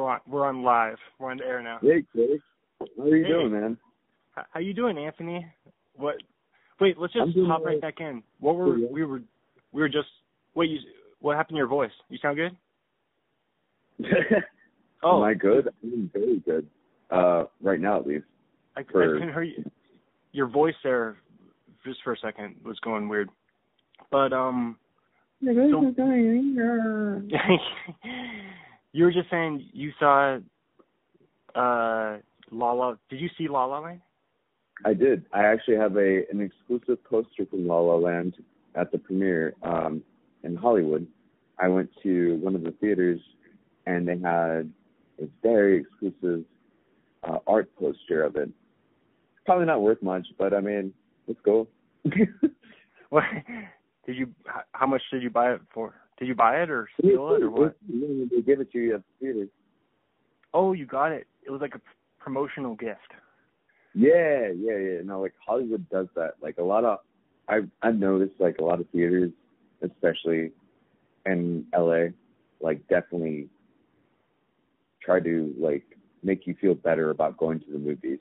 we're on we're on live. We're on the air now. Hey, Jake. How are you Hey. doing, man? H- How you doing, Anthony? What? Wait, let's just hop all right right. back in. What were Yeah. we were we were just wait. You what happened to your voice? You sound good. Oh, Am I good? I'm very good. Uh, right now, at least. I, I couldn't hear you. Your voice there, just for a second, was going weird. But um, So- you were just saying you saw uh La La. Did you see La La Land? I did. I actually have a an exclusive poster from La La Land at the premiere um, in Hollywood. I went to one of the theaters, and they had a very exclusive uh, art poster of it. Probably not worth much, but I mean, let's go. What did you? How much did you buy it for? Did you buy it or steal it or what? They give it to you at the theater. Oh, you got it. It was like a p- promotional gift. Yeah, yeah, yeah. No, like Hollywood does that. Like a lot of, I've I've noticed like a lot of theaters, especially in LA, like definitely try to like make you feel better about going to the movies.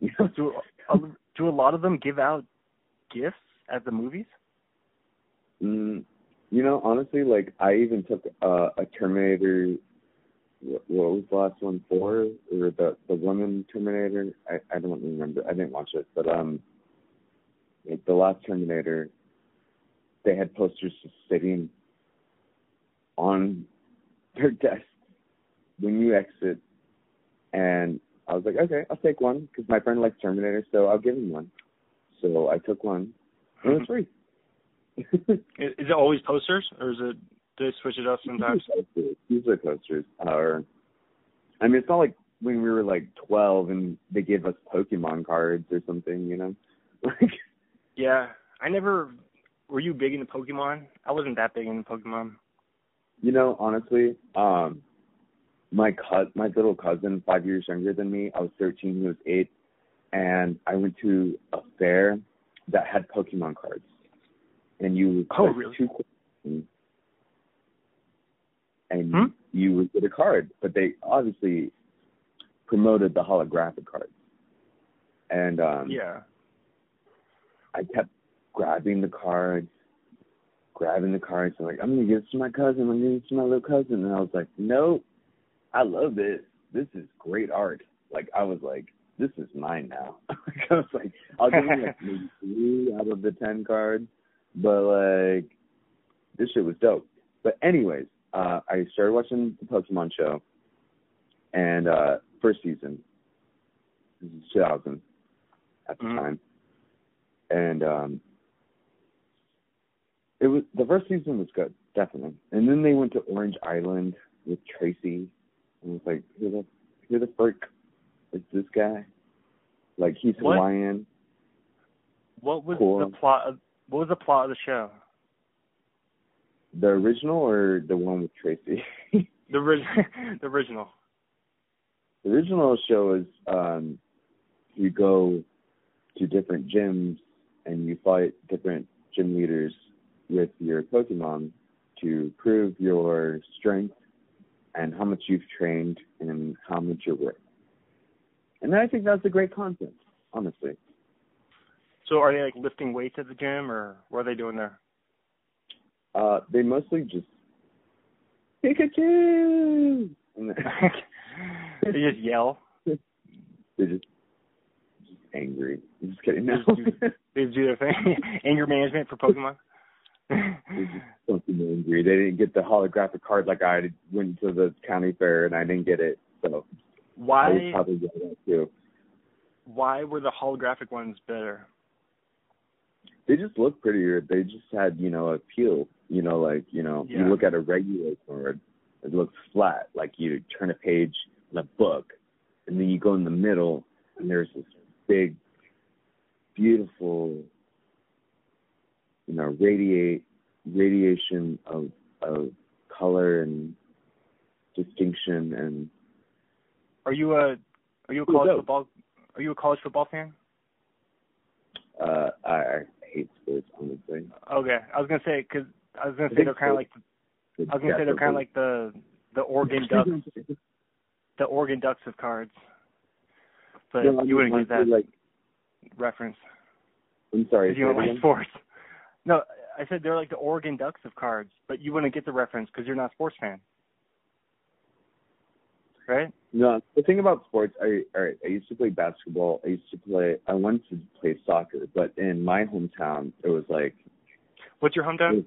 You know? Do a, do a lot of them give out gifts at the movies? Mm, you know, honestly, like I even took uh, a Terminator. What, what was the last one? Four or the the woman Terminator? I I don't remember. I didn't watch it, but um, like the last Terminator, they had posters just sitting on their desk when you exit, and I was like, okay, I'll take one because my friend likes Terminator, so I'll give him one. So I took one, and it was free. Is it always posters or is it? Do they switch it up sometimes? Usually posters. Or, I mean, it's not like when we were like 12 and they gave us Pokemon cards or something, you know? Like, Yeah, I never. Were you big into Pokemon? I wasn't that big into Pokemon. you know, honestly, um, my cous my little cousin, five years younger than me, I was 13, he was eight, and I went to a fair that had Pokemon cards. And you would Oh, really? two questions, and Hmm? you would get a card, but they obviously promoted the holographic cards. And um Yeah. I kept grabbing the cards, grabbing the cards. I'm like, I'm gonna give this to my cousin. I'm gonna give this to my little cousin. And I was like, Nope, I love this. This is great art. Like I was like, this is mine now. I was like, I'll give him like maybe three out of the ten cards, but like, this shit was dope. But anyways, uh, I started watching the Pokemon show, and uh, first season, this is 2000 at the Mhm. time, and um, it was the first season was good, definitely. And then they went to Orange Island with Tracy, and was like, who the who the frick is this guy? Like he's What? Hawaiian. What was Cool. the plot? Of, what was the plot of the show? The original or the one with Tracy? The the original. The original show is um, you go to different gyms and you fight different gym leaders with your Pokemon to prove your strength and how much you've trained and how much you're worth. And I think that's a great concept, honestly. So are they like lifting weights at the gym, or what are they doing there? Uh, they mostly just Pikachu, they just yell. they're just just angry. I'm just kidding. No. Just do- They just do their thing. Anger management for Pokemon. Something angry. They didn't get the holographic card like I went to the county fair and I didn't get it. So I why? probably get that too. Why were the holographic ones better? They just look prettier. They just had, you know, appeal. You know, like, you know, Yeah. you look at a regular card, it looks flat. Like you turn a page in a book and then you go in the middle and there's this big, beautiful, you know, radiate radiation of of color and distinction and Are you a are you a college football are you a college football fan? uh I, I hate sports honestly. Okay, I was gonna say because I was gonna say they're kind of like I was gonna say they're kind of like the the Oregon Ducks the Oregon Ducks of cards. But I you wouldn't get that like reference I'm sorry. you don't like sports. No, I said they're like the Oregon Ducks of cards, but you wouldn't get the reference because you're not a sports fan, right? No, the thing about sports, I all right. I used to play basketball. I used to play. I wanted to play soccer, but in my hometown, it was like What's your hometown?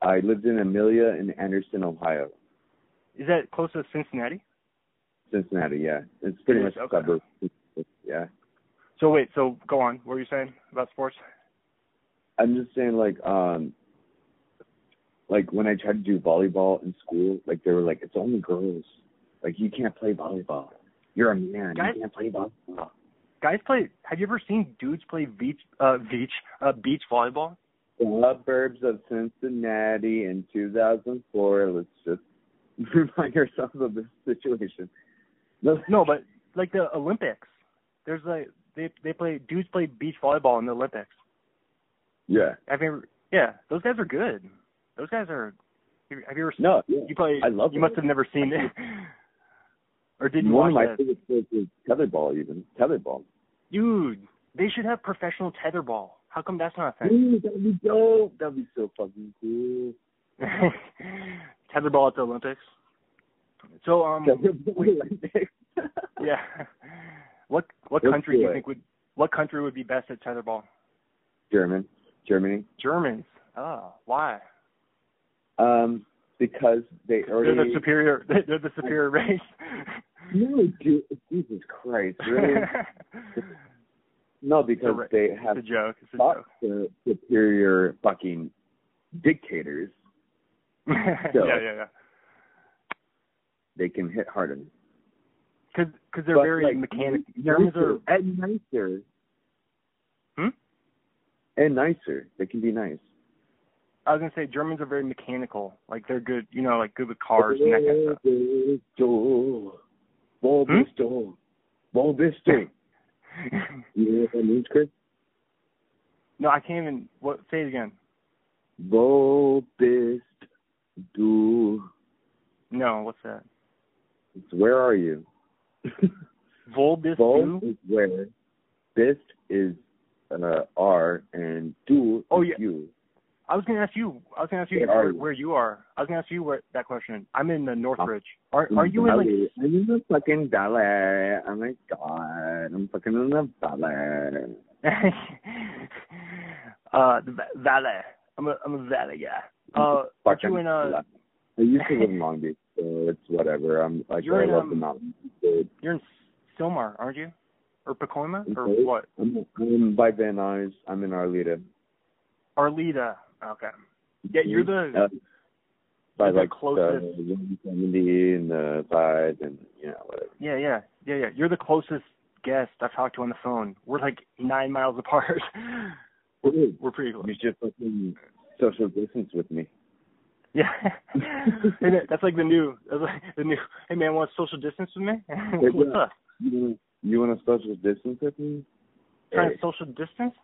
I lived in Amelia in Anderson, Ohio, Is that close to Cincinnati? Cincinnati. Yeah, it's pretty It much okay. suburb. Yeah, So wait, so go on. What were you saying about sports? I'm just saying, like, um, like when I tried to do volleyball in school, like they were like, it's only girls. Like you can't play volleyball. You're a man. Guys- You can't play volleyball. Guys play. Have you ever seen dudes play beach, uh, beach, uh, beach volleyball? Suburbs of Cincinnati in 2004. Let's just remind ourselves of this situation. No, but like the Olympics. There's like they they play dudes play beach volleyball in the Olympics. yeah, you ever? Yeah, those guys are good. Those guys are. Have you ever? no, yeah. You probably. I love You it. must have never seen it. Or did you One of my that? favorite sports is tetherball. Even tetherball. Dude, they should have professional tetherball. How come that's not a thing? That'd be dope. That'd be so fucking cool. tetherball at the Olympics. So um, Tetherball. yeah. What what Let's country do do you think would what country would be best at tetherball? German, Germany. Germans. Oh, why? Um, because they already. They're the superior. They're the superior race. No, dude, Jesus Christ, really? no, because ra- they it's have a joke. It's a joke. the superior fucking dictators. yeah, So- yeah, yeah. They can hit harder. Because cause they're But, very like, mechanic. nicer, Germans are. and nicer. Hmm? And nicer. They can be nice. I was gonna say Germans are very mechanical. Like they're good. You know, like good with cars and that kind of stuff. Wo Hmm? bist du? Wo bist du? You know what that means, Chris? no, I can't even. What? Say it again. Wo bist du? No, what's that? It's where are you? Wo du? is where. Bist is uh, are and du Oh, is yeah. you. I was gonna ask you. I was gonna ask you Where where, you? where you are. I was gonna ask you where that question. I'm in the Northridge. Are Are you in like? Valley. I'm in the fucking valley. Oh my god. I'm fucking in the valley. uh, the valley. I'm a I'm a valet guy. Uh, aren't you in uh? I used to live in Long Beach, so it's whatever. I'm like You're I in, love um, the mountains. Dude. You're in Sylmar, aren't you? Or Pacoima? I'm Or what? I'm, I'm by Van Nuys. I'm in Arleta. Arleta. Okay. Yeah, you're the uh, by the like closest- the 170 and the side and you know whatever. yeah yeah yeah yeah. You're the closest guest I've talked to on the phone. We're like nine miles apart. We're pretty close. You should fucking social distance with me. Yeah. And that's like the new. That's like the new. Hey man, want social distance with me? What's up? You want you want to social distance with me? Trying Hey, social distance?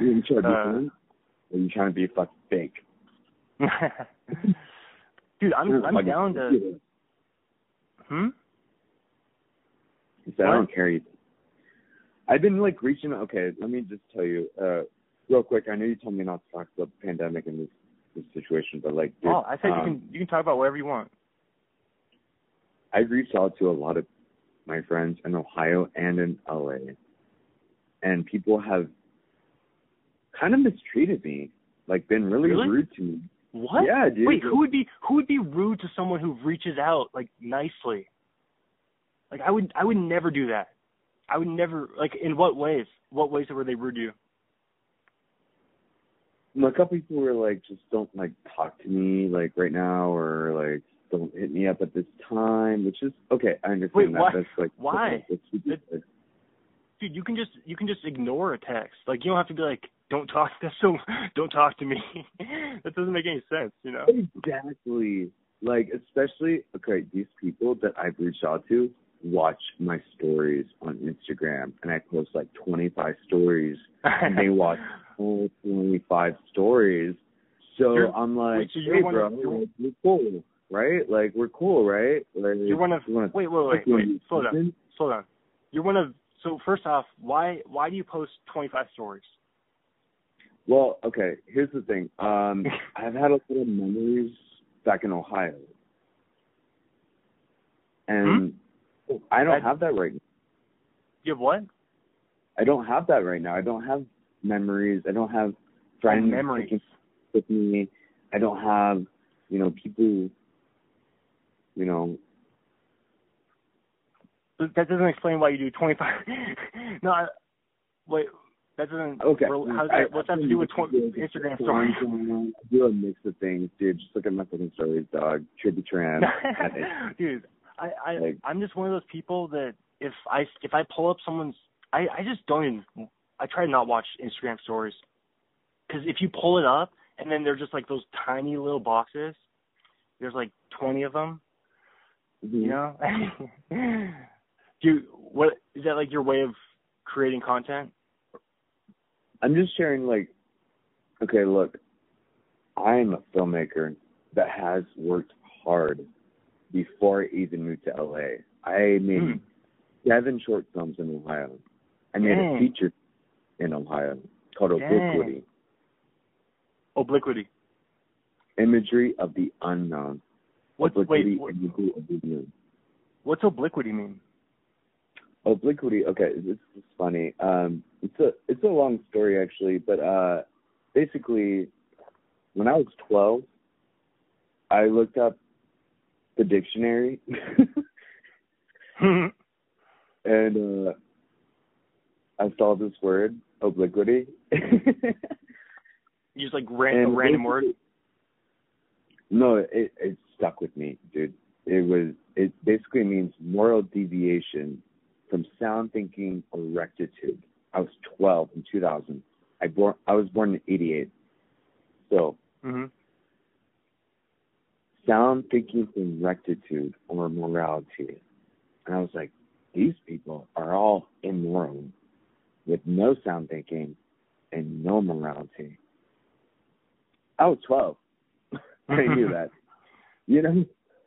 you trying to be Uh, Or you trying to be fucking fake? Dude, I'm I'm down to. Hmm. He said, I don't care. I've been like reaching. Okay, let me just tell you, uh, real quick. I know you told me not to talk about the pandemic and this this situation, but like, dude, Oh, I said you um, can you can talk about whatever you want. I've reached out to a lot of my friends in Ohio and in LA, and people have kind of mistreated me, like been really, Really? rude to me. What? Yeah, dude. Wait, who would be who would be rude to someone who reaches out like nicely? Like I would I would never do that. I would never like in what ways? What ways were they rude to you? A couple people were like, just don't like talk to me like right now, or like don't hit me up at this time, which is okay. I understand Wait, that. why- That's like why? That's ridiculous. Dude, you can just you can just ignore a text. Like you don't have to be like, don't talk that's so don't talk to me. that doesn't make any sense, you know? Exactly. Like especially okay, these people that I've reached out to watch my stories on Instagram and I post like twenty five stories and they watch all twenty five stories. So You're- I'm like, wait, so you're hey bro, of- you're- like, you're cool. right? Like we're cool, right? Like You're one of you wanna- wait, wait, wait, wait. do Slow down, slow down. You're one of so first off, why why do you post 25 stories? Well, okay. Here's the thing. Um, I've had a lot of memories back in Ohio, and I don't Hmm? That- have that right now. You have what? I don't have that right now. I don't have memories. I don't have friends memories. with me. I don't have, you know, people, you know. But That doesn't explain why you do 25. no, I, wait. That doesn't. Okay. How's I- that, what's that to do with tw- Instagram stories? going on. I do a mix of things, dude. Just look at my fucking stories, dog. Trippy Tran. Dude, I I Like- I'm just one of those people that if I if I pull up someone's I I just don't even I try to not watch Instagram stories because if you pull it up and then they're just like those tiny little boxes, there's like 20 of them, you mm-hmm. know. Do you, what is that like your way of creating content? I'm just sharing like okay, look, I'm a filmmaker that has worked hard before I even moved to LA. I made Hmm. seven short films in Ohio. I made Dang. a feature in Ohio called Dang. Obliquity. Obliquity. Imagery of the unknown. What's Obliquity, wait? What, imagery of the unknown. what's obliquity mean? Obliquity. Okay, this is funny. Um, it's a it's a long story actually, but uh, basically, when I was twelve, I looked up the dictionary, and uh, I saw this word obliquity. You just like ran, And random word. No, it it stuck with me, dude. It was it basically means moral deviation from sound thinking or rectitude. I was 12 in 2000. I born I was born in 88. So hmm sound thinking from rectitude or morality. And I was like, these people are all immoral with no sound thinking and no morality. I was 12. I knew that. You know,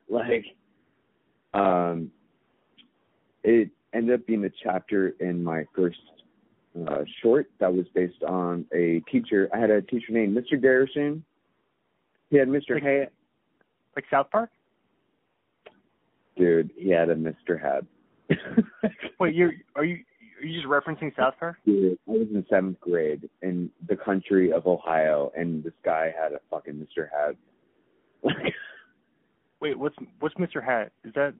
like, um, it ended up being a chapter in my first uh, short that was based on a teacher. I had a teacher named Mr. Garrison. He had Mr. Like- Hay. Like South Park? Dude, he had a Mr. Head. Wait, you're are you are you just referencing South Park? Dude, I was in seventh grade in the country of Ohio, and this guy had a fucking Mr. Head. Wait, what's what's Mr. Hat? Is that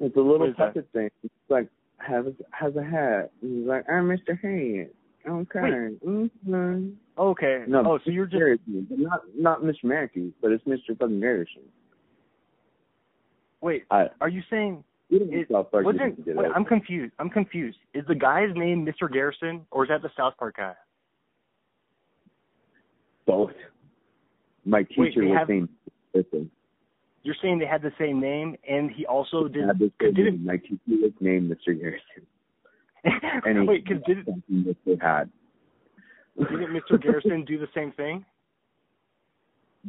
it's a little puppet thing. It's like has has a hat. And he's like, I'm Mr. Head. Okay. Mm-hmm. okay? No, oh, so you're just Garrison, not not Mr. Mackey, but it's Mr. fucking Garrison. wait. I Are you saying it wasn't? didn't Wait. I'm confused. I'm confused. Is the guy's name Mr. Garrison or is that the South Park guy? both. My teacher they was have- named You're saying they had the same name and he also did. had this did it, my teacher was named Mr. Garrison. And he wait, because did something Mr. Had. didn't Mr. Garrison do the same thing?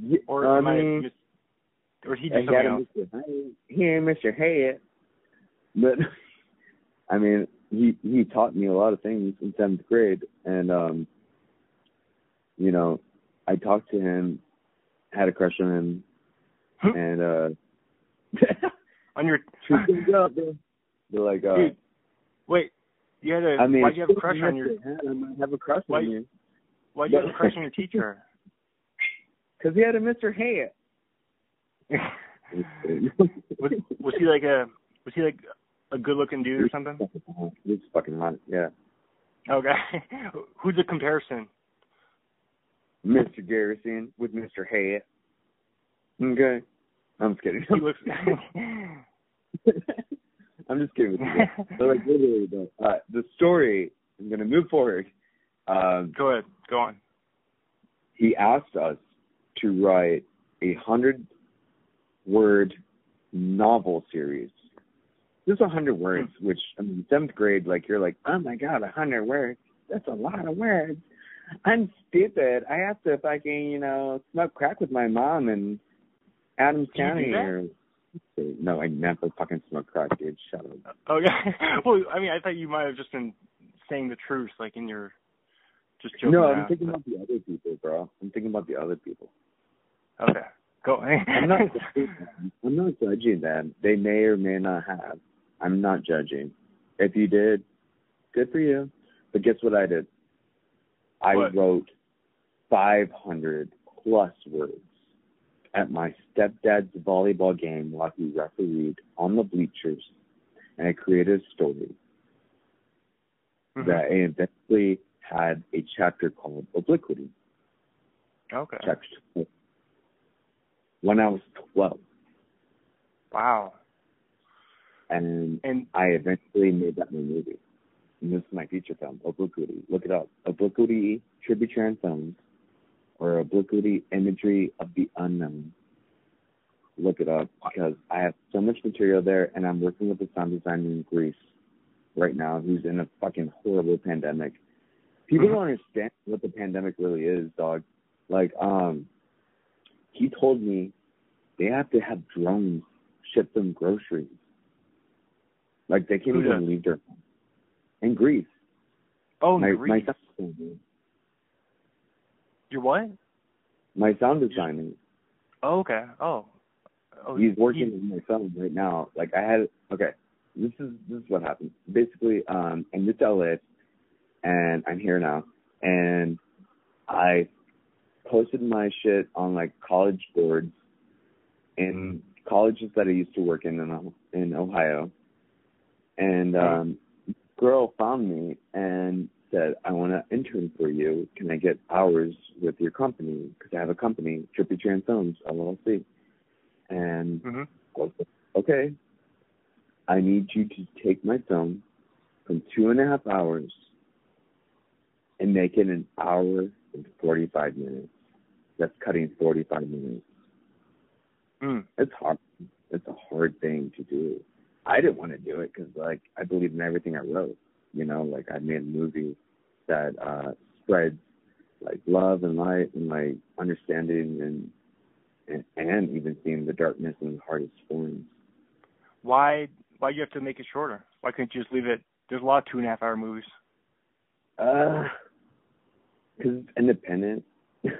Yeah, Or I mean, mis- or he did something else? Mr. He ain't Mr. Head. But I mean, he he taught me a lot of things in seventh grade, and um, you know, I talked to him, had a crush on him, and uh, On your two things up, bro. They're like, uh, dude. Wait, you had a I mean, why'd you have a crush on your I might have a crush Why- on you why'd you have a crush on your teacher? because he had a Mr. Head. was was he like a was he like a good looking dude or something? He's fucking hot. Yeah, Okay. Who's the comparison? Mr. Garrison with Mr. Head. Okay, I'm just kidding. He looks I'm just kidding with you. So like literally though, uh, the story. I'm gonna move forward. Um, Go ahead. Go on. he asked us to write a hundred word novel series. Just a hundred words, which I mean, seventh grade, like you're like, oh my god, a hundred words. That's a lot of words. I'm stupid. I have to fucking, you know, smoke crack with my mom and Adams County or no, I never fucking smoke crack, dude. Shut up. Okay. well, I mean, I thought you might have just been saying the truth, like in your just joking No, around. I'm thinking about the other people, bro. I'm thinking about the other people. Okay. Go. I'm not I'm not judging them. They may or may not have. I'm not judging. If you did, good for you. But guess what I did? I What? wrote 500 plus words at my stepdad's volleyball game while he refereed on the bleachers, and I created a story Mhm. that I eventually had a chapter called Obliquity. Okay. Chapter When I was 12, Wow. and And I eventually made that my movie. And this is my feature film, Obliquity. Look it up. Obliquity Tributary Films or Obliquity Imagery of the Unknown. Look it up because I have so much material there and I'm working with a sound designer in Greece right now who's in a fucking horrible pandemic. People don't understand what the pandemic really is, dog. Like, um he told me they have to have drones ship them groceries. Like they can't even leave their home. In Greece. oh, my Greece. my sound You're what? My sound designer. Oh, okay. Oh. Oh, He's working he- on my film right now. Like I had okay. This is this is what happened. Basically, um I moved to LA and I'm here now. And I posted my shit on like college boards in colleges that I used to work in in, in Ohio. And um girl found me and said, I want to intern for you. Can I get hours with your company? Because I have a company, Trippy Tran Films, LLC. And Mhm. okay, I need you to take my film from two and a half hours and make it an hour and 45 minutes. That's cutting 45 minutes. Mm. It's hard. It's a hard thing to do. I didn't want to do it because, like, I believe in everything I wrote. You know, like I made a movie that uh spreads like love and light and like understanding and and, and even seeing the darkness in the hardest forms. Why? Why do you have to make it shorter? Why couldn't you just leave it? There's a lot of two and a half hour movies. Uh, because it's independent.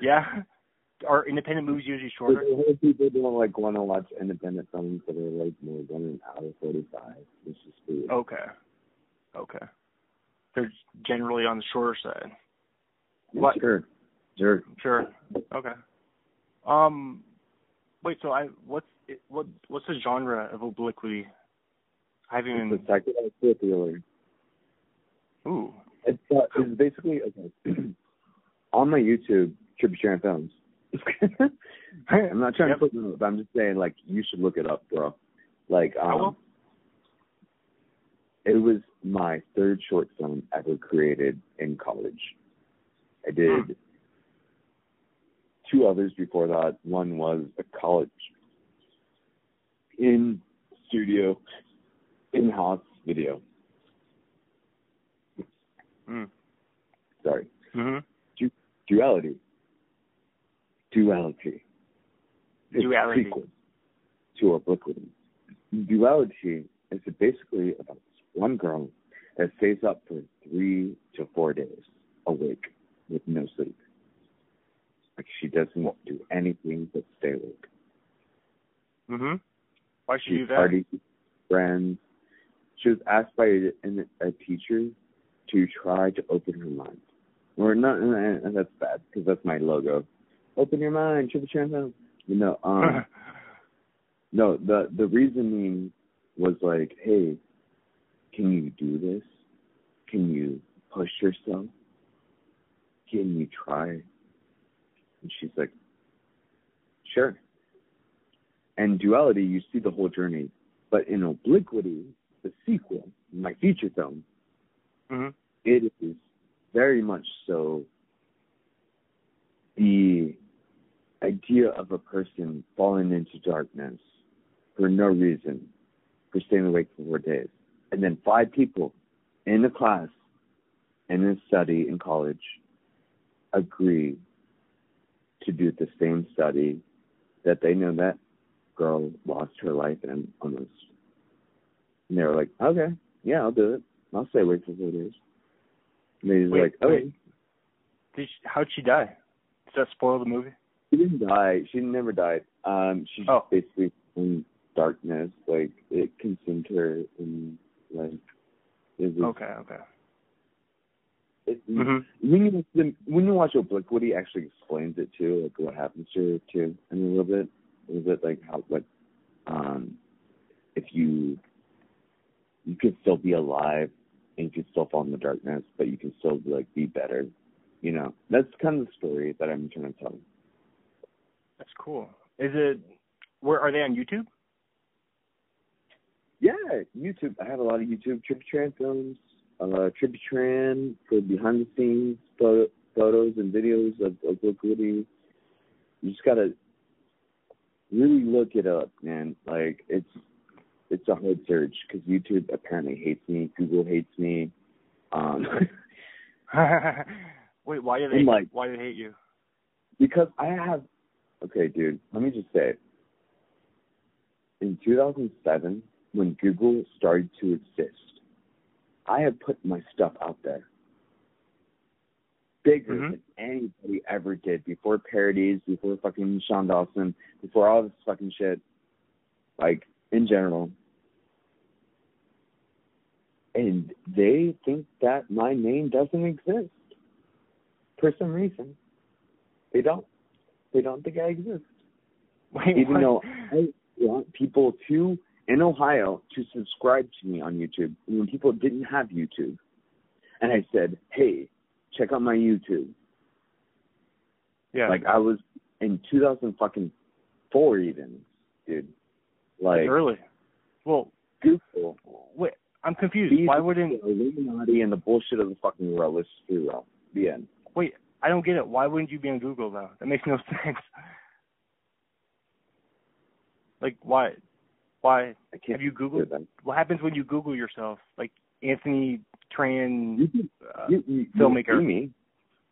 Yeah. Are independent movies usually shorter? a lot of people don't like want to watch independent films that are like more than an hour forty-five. It's just weird. Okay. Okay. They're generally on the shorter side. What- Sure, sure. Sure. Okay. Um. Wait. So I what's it, what what's the genre of obliquity? I haven't even. It's a thriller. Ooh. It's uh, it's basically okay. on my YouTube, Trippy Tran Films. I'm not trying Yep. to put them up, but I'm just saying like you should look it up, bro. Like um it was my third short film ever created in college. I did Hmm. two others before that. One was a college in studio in house video. Mm. Sorry. Mhm. Duality. Duality. It's a Duality. prequel to Obliquity. Duality is basically about one girl that stays up for three to four days awake with no sleep. Like she doesn't do anything but stay awake. Mhm. Why should She do that? parties with friends. She was asked by a, a teacher to try to open her mind. Or not, and that's bad because that's my logo. Open your mind, Trippy Tran. You know, um, no, the the reasoning was like, hey, can you do this? Can you push yourself? Can you try? And she's like, sure. And duality, you see the whole journey, but in obliquity, the sequel, my feature film, mhm. it is very much so the idea of a person falling into darkness for no reason, for staying awake for four days. And then five people in the class, in a study in college, agree to do the same study that they know that girl lost her life and almost. And they were like, okay, yeah, I'll do it. I'll stay awake for four days. And he's Wait, like, okay. wait. Did she, how'd she die? Does that spoil the movie? She didn't die. She never died. Um, she just Oh. basically in darkness, like it consumed her, and like it was. Okay, okay. It, hmm When you the, when you watch Obliquity, actually explains it too, like what happens to her too, I mean, a little bit. Little bit like how what um if you you could still be alive and you could still fall in the darkness, but you can still like be better. You know, that's kind of the story that I'm trying to tell. That's cool. Is it? Where are they on YouTube? Yeah, YouTube. I have a lot of YouTube Trippy Tran films. Uh, Trippy Tran for behind the scenes photo, photos and videos of Obliquity. You just gotta really look it up, man. Like it's it's a hard search because YouTube apparently hates me. Google hates me. Um, Wait, why do they? Like- why do they hate you? because I have. Okay, dude. Let me just say. It. In 2007, when Google started to exist, I have put my stuff out there bigger Mhm. than anybody ever did before parodies, before fucking Shane Dawson, before all this fucking shit. Like in general. And they think that my name doesn't exist. For some reason. They don't. They don't think I exist. Wait, Even what? though I want people to in Ohio to subscribe to me on YouTube when people didn't have YouTube. And I said, Hey, check out my YouTube. yeah, Like I was in two thousand fucking four even, dude. Like That's early. Well, Google wait, I'm confused. these Why wouldn't? the Illuminati and the bullshit of the fucking world. Just be. The end. Wait, I don't get it. Why wouldn't you be on Google though? That makes no sense. Like why? Why I can't have you do Googled? that. What happens when you Google yourself? Like Anthony Tran, You can uh, you, you, filmmaker. You see me.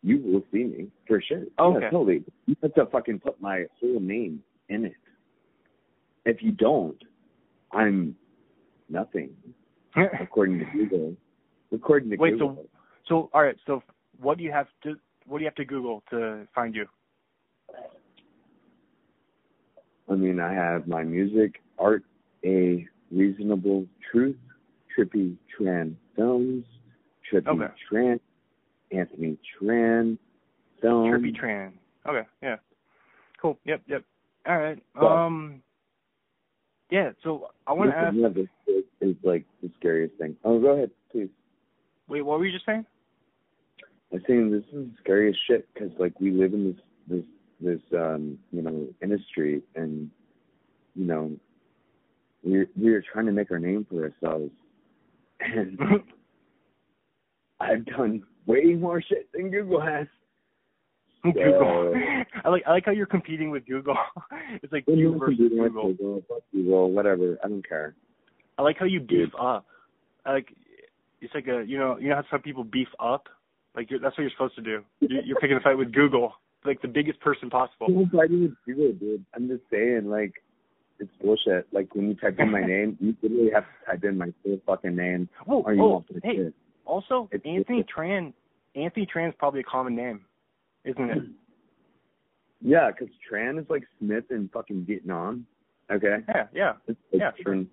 You will see me for sure. Oh, Yeah, totally. You have to fucking put my whole name in it. If you don't, I'm nothing according to Google. According to Wait, so- Google. so all right. So what do you have to? What do you have to Google to find you? I mean, I have my music, art, a reasonable truth, Trippy Tran films, Trippy Okay. Tran, Anthony Tran films. Trippy Tran. Okay, yeah. Cool. Yep, yep. All right. Well- Um. Yeah. So I want to ask. This is, is like the scariest thing. Oh, go ahead, please. Wait, what were you just saying? I'm saying this is the scariest shit because like we live in this this this um you know industry and you know we're we're trying to make our name for ourselves and I've done way more shit than Google has. Google. I like I like how you're competing with Google. it's like you versus Google. Google, Google, whatever. I don't care. I like how you beef Dude. up. I like it's like a you know you know how some people beef up. Like you're, that's what you're supposed to do. You're, you're picking a fight with Google, like the biggest person possible. People fighting with Google, dude. I'm just saying, like, it's bullshit. Like when you type in my name, you literally have to type in my full fucking name, Oh, oh, hey, shit. also It's- Anthony Tran. Anthony Tran's probably a common name, isn't it? Yeah, 'cause Tran is like Smith in fucking Vietnam. Okay, Yeah, yeah, it's like Yeah. Tran-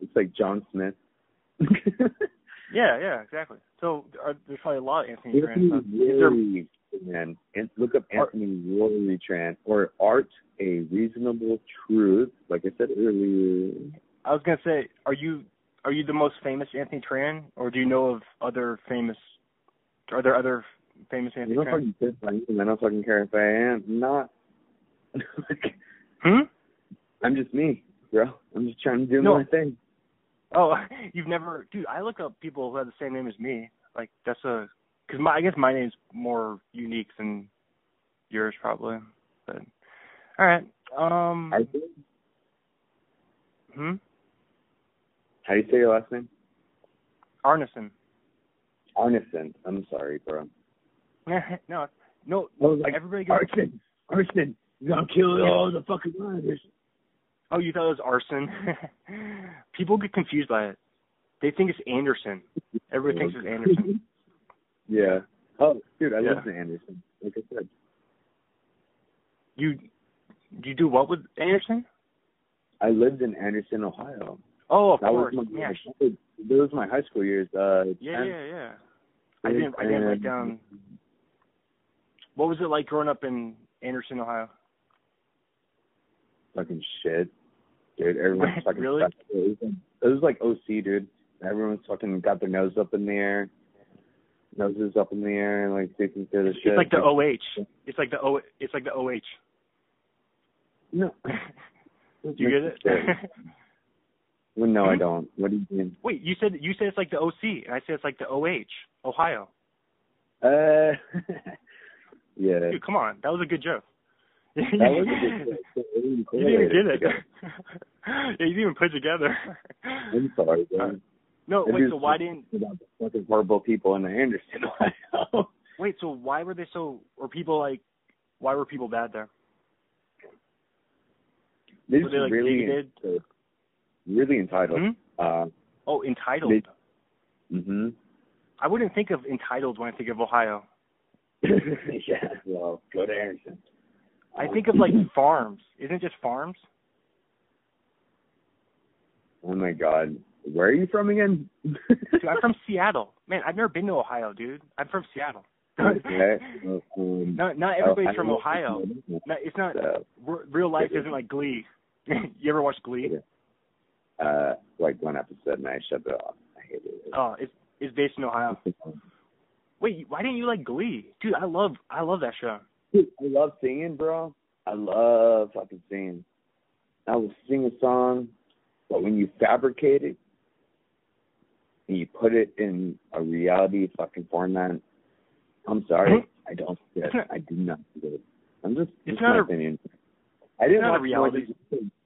It's like John Smith. yeah, yeah, exactly. So are, there's probably a lot of Anthony Anthony Trans. There, And look up Anthony Rory Tran or Art a Reasonable Truth. Like I said earlier, I was gonna say, are you are you the most famous Anthony Tran, or do you know of other famous? Are there other famous Anthony don't Tran? fucking care if I. I don't fucking care if I am not. Hmm. I'm just me, bro. I'm just trying to do No. my thing. Oh, you've never, dude. I look up people who have the same name as me. Like that's a, because my I guess my name's more unique than yours probably. But all right. Um. I think. Hmm. How do you say your last name? Arneson. Arneson. I'm sorry, bro. no, no. Like everybody gets. Arson, Arson, He's gonna kill all the fucking miners. Oh, you thought it was arson? People get confused by it. They think it's Anderson. Everybody thinks it's Anderson. Yeah. Oh, dude, I Yeah. live in Anderson. Like I said. You you do what with Anderson? I lived in Anderson, Ohio. Oh, of that course. was my yeah, that was my high school years. Uh yeah, 10th yeah, yeah. I didn't I didn't write down. What was it like growing up in Anderson, Ohio? fucking shit. Dude, everyone's fucking Really? It was, like, it was like OC, dude. Everyone's fucking got their nose up in the air. Noses up in the air and like sticking to the shit. It's like the OH. It's like the O. It's like the OH. No. Do you get it? Well, no, I don't. What do you mean? Wait, you said you said it's like the OC, and I said it's like the OH, Ohio. Uh, yeah. Dude, come on, that was a good joke. That was a good joke. You didn't even get it. yeah, you didn't even put it together. I'm sorry, man. No, It wait. So why didn't? About the fucking horrible people in the Anderson, Ohio. Wait, so why were they so? Or people like? Why were people bad there? They're Were they, like, really, bigoted? really entitled. Hmm? Uh, Oh, entitled. They- mhm. I wouldn't think of entitled when I think of Ohio. yeah. Well, go to Anderson. I think of like farms. Isn't it just farms? Oh my God. Where are you from again? Dude, I'm from Seattle. Man, I've never been to Ohio, dude. I'm from Seattle. okay. Um, not not everybody's I from Ohio. it's not. So, r- Real life isn't like Glee. you ever watch Glee? uh, like one episode and I shut it off. I hated it. Oh, it's it's based in Ohio. Wait, why didn't you like Glee, dude? I love I love that show. Dude, I love singing, bro. I love fucking singing. I will sing a song, but when you fabricate it and you put it in a reality fucking format, I'm sorry, I don't get it. I do not get it. I'm just It's it's not my a- opinion. I didn't not a watch reality.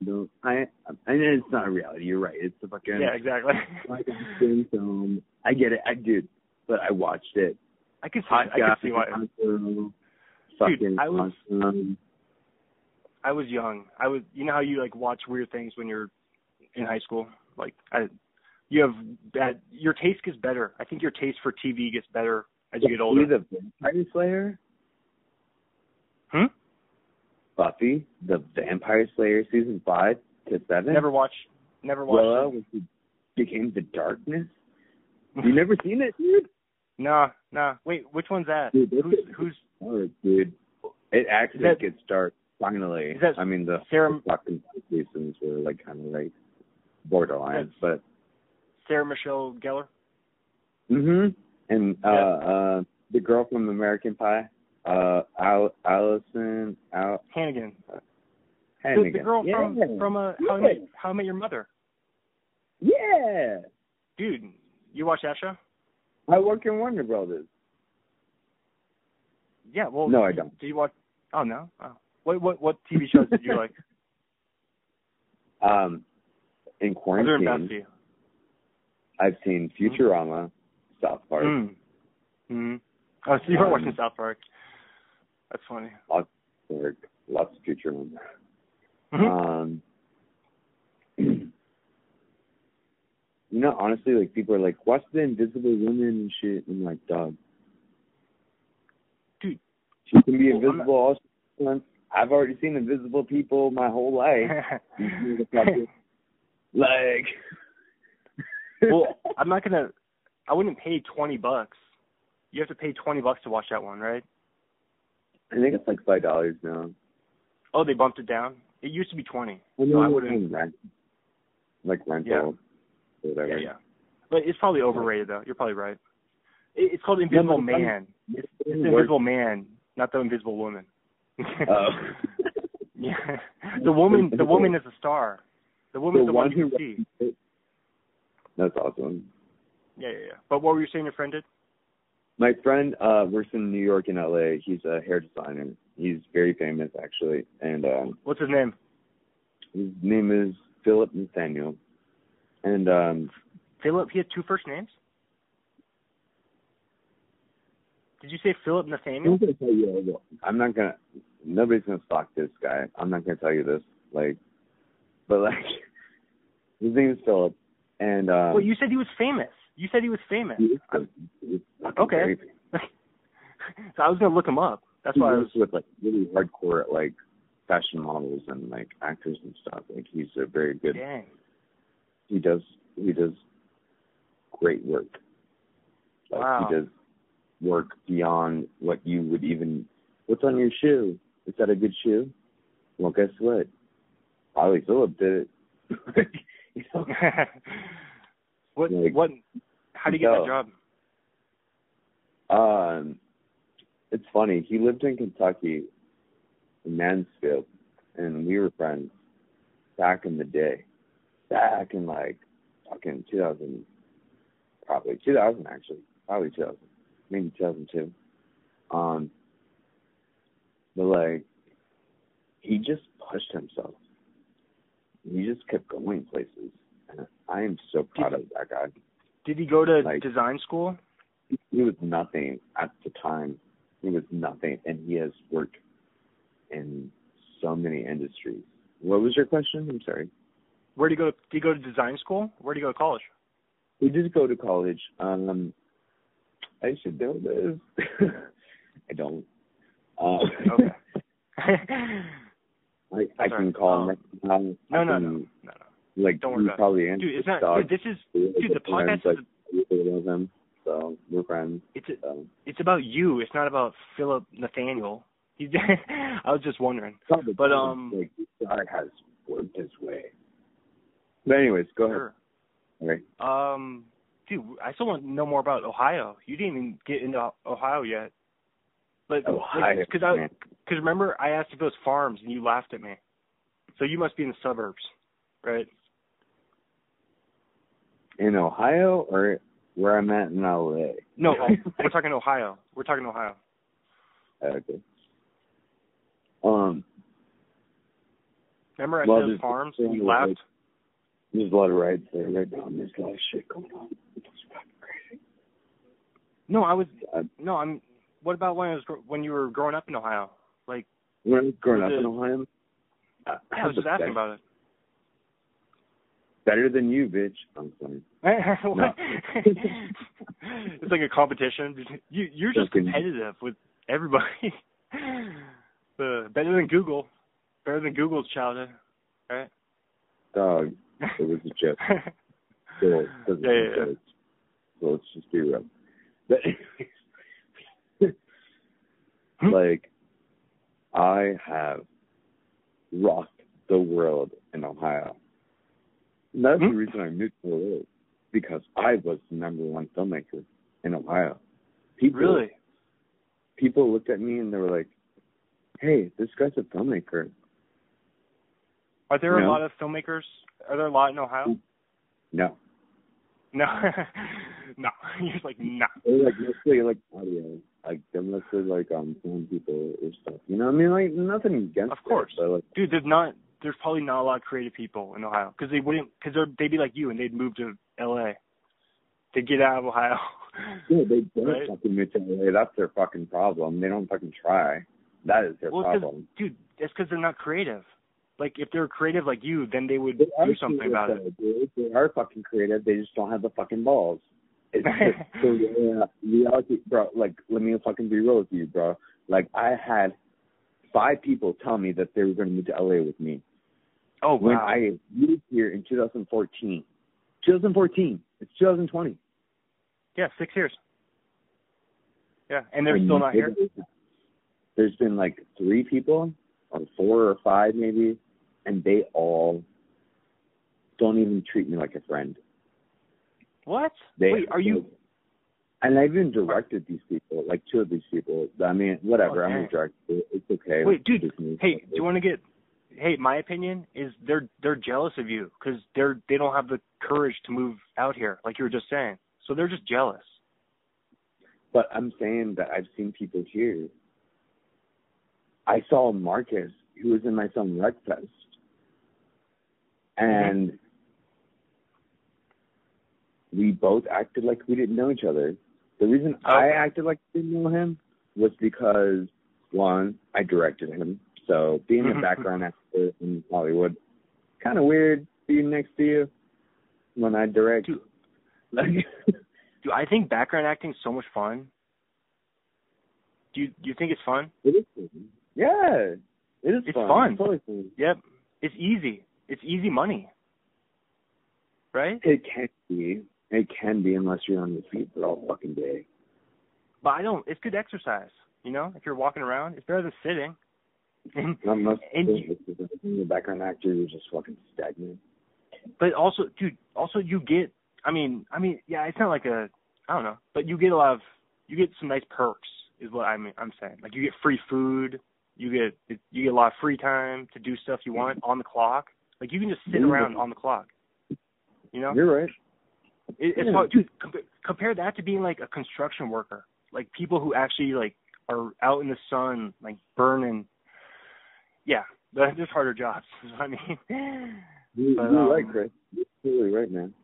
No, I I know it's not a reality. You're right. It's a fucking Yeah, exactly. like film. I get it. I did, but I watched it. I can see Hot I can see why. Fucking I was- awesome. I was young. I was you know how you like watch weird things when you're in high school? Like I you have bad your taste gets better. I think your taste for TV gets better as you get older. Buffy the Vampire Slayer. Hmm? Buffy the Vampire Slayer season five to seven. Never watched never watched Willow it. became the darkness. You never seen it, dude? Nah, nah. Wait, which one's that? Dude, Who's who's Oh, dude. It actually that- gets dark finally. That I mean the Sarah fucking seasons were like kind of like borderline, but Sarah Michelle Gellar? mhm. And uh Yeah. uh the girl from American Pie, uh Al- Alyson Al Hannigan. The, Hannigan. the girl yeah. from from uh, How I Met How I Met Your Mother. Yeah. Dude, you watch that show? I work in Warner Brothers. Yeah, well No, I don't. Do you watch Oh no? Oh. What what what TV shows did you like? Um in Other than quarantine Buffy. I've seen Futurama, South Park, Mm. Mm. Oh, so you were Um, watching South Park. That's funny. lots of lots of Futurama. Mhm. Um, you know, honestly, like people are like, "What's the Invisible Woman and shit?" And I'm like, "Dog, Dude. she can be Well, I'm not- invisible all she wants. I've already seen invisible people my whole life. Like, well, I'm not gonna. I wouldn't pay twenty bucks. You have to pay twenty bucks to watch that one, right? I think it's like five dollars now. Oh, they bumped it down. It used to be twenty. I No, I wouldn't. Rent, like rental, Yeah. whatever. Yeah, yeah. But it's probably overrated though. You're probably right. It, it's called Invisible it's Man. It's the It Invisible Man, not the Invisible Woman. Oh. yeah. The woman. The woman is a star. The woman's the, one, who you can see. That's awesome. Yeah, yeah, yeah. But what were you saying your friend did? My friend uh works in New York and LA. He's a hair designer. He's very famous actually. And um What's his name? his name is Philip Nathaniel. And um Philip. He had two first names. Did you say Philip I'm Nathaniel? gonna tell you. I'm not gonna. Nobody's gonna stalk this guy. I'm not gonna tell you this. Like, but like, his name is Philip, and um, well, you said he was famous. You said he was famous. he good. He fucking Okay. so I was gonna look him up. That's he why I was. with like really hardcore at like fashion models and like actors and stuff. Like he's a very good. Dang. He does he does great work. Like Wow. he does work beyond what you would even. What's on your shoe? Is that a good shoe? Well, guess what? Probably Philip did it. you know? what? Like, what? How do you get that job? Um, it's funny. He lived in Kentucky, in Mansfield, and we were friends back in the day. Back in like fucking 2000, probably 2000 actually, probably 2000, maybe 2002. Um, but like, he just pushed himself. He just kept going places. And I am so proud of that guy. Did he go to Like- design school? he was nothing at the time. He was nothing, and he has worked in so many industries. What was your question? I'm sorry. Where did he go? Did he go to design school? Where did he go to college? He did go to college. Um, I should know this. I don't. Uh, Okay. I, I can call Um, him. Um, no, no, no, no, no. Like Don't worry probably answered Dude, it's not. dog. Dude, this is dude. The podcast like, is. love him, so we're friends. It's a, So. it's about you. It's not about Philip Nathaniel. He's. I was just wondering. Probably, But, um, like guy has worked his way. But anyways, go ahead. Sure. Okay. Um, dude, I still want to know more about Ohio. You didn't even get into Ohio yet. But because I because remember I asked if it was farms and you laughed at me. So you must be in the suburbs, right? In Ohio or where I'm at in LA? No, we're talking Ohio. We're talking Ohio. okay. Um, Remember I said it was there's- farms and you laughed. there's a lot of rides there right now. There's a lot of shit going on. It's fucking crazy. No, I was Uh, no. I'm. What about when I was when you were growing up in Ohio? Like, when I was growing up in Ohio, I, yeah, I was just asking about it. Better than you, bitch. I'm sorry. It's like a competition. You you're just competitive with everybody. uh, better than Google. Better than Google's childhood, right? Dog, it was a joke. So, Yeah, yeah, yeah. So let's just be real. But like, I have rocked the world in Ohio. And that's the Hmm? reason I moved to LA because I was the number one filmmaker in Ohio. People, really? people looked at me and they were like, "Hey, this guy's a filmmaker." Are there a lot of filmmakers? Are there a lot in Ohio? No, No, no. You're just like no. they're like mostly like audio, like they're mostly like um film people or stuff. You know, what I mean, like nothing against Of course. it, but like Dude, there's not. There's probably not a lot of creative people in Ohio because they wouldn't. Because they're they'd be like you and they'd move to L.A. to get out of Ohio. yeah, they don't Right. fucking move to LA. That's their fucking problem. They don't fucking try. That is their Well, problem. dude, that's because they're not creative. Like if they're creative like you, then they would They do something about it. Dude. They are fucking creative. They just don't have the fucking balls. It's just so yeah, reality, bro. Like, let me fucking be real with you, bro. Like, I had five people tell me that they were going to move to LA with me Oh when wow. I moved here in 2014. 2014. It's 2020. yeah, six years. Yeah, and they're still not here. There's been like three people, or four or five maybe, and they all don't even treat me like a friend. What? They, Wait, are you? And I even directed these people, like two of these people. I mean, whatever. Oh, I'm a director. It's okay. Wait, dude, Hey, do you want to get? Hey, my opinion is they're they're jealous of you because they're they don't have the courage to move out here, like you were just saying. So they're just jealous. But I'm saying that I've seen people here. I saw Marcus, who was in my son Wreckfest, mm-hmm. and we both acted like we didn't know each other. The reason. I acted like I didn't know him was because one, I directed him. So being a Mhm. background actor in Hollywood, kind of weird being next to you when I direct. Dude. Dude, I think background acting is so much fun. Do you do you think it's fun? it is fun. Yeah, it is It's fun. fun. It's totally fun. Yep. It's easy. It's easy money. Right? It can be. It can be unless you're on your feet for all fucking day. But I don't it's good exercise. You know, if you're walking around, it's better than sitting. And, Not most And and the background actor, you're just fucking stagnant. but also, dude, also you get. I mean, I mean, yeah, it's not like a. I don't know, but you get a lot of. You get some nice perks, is what I mean. I'm saying, like you get free food. You get you get a lot of free time to do stuff you want on the clock. Like you can just sit around on the clock. You know, You're right. It, it's Yeah. hard, dude. Compare, compare that to being like a construction worker, like people who actually like are out in the sun, like burning. Yeah, they're just harder jobs. is what I mean. You, But, you're um, right, Chris. You're totally right, man.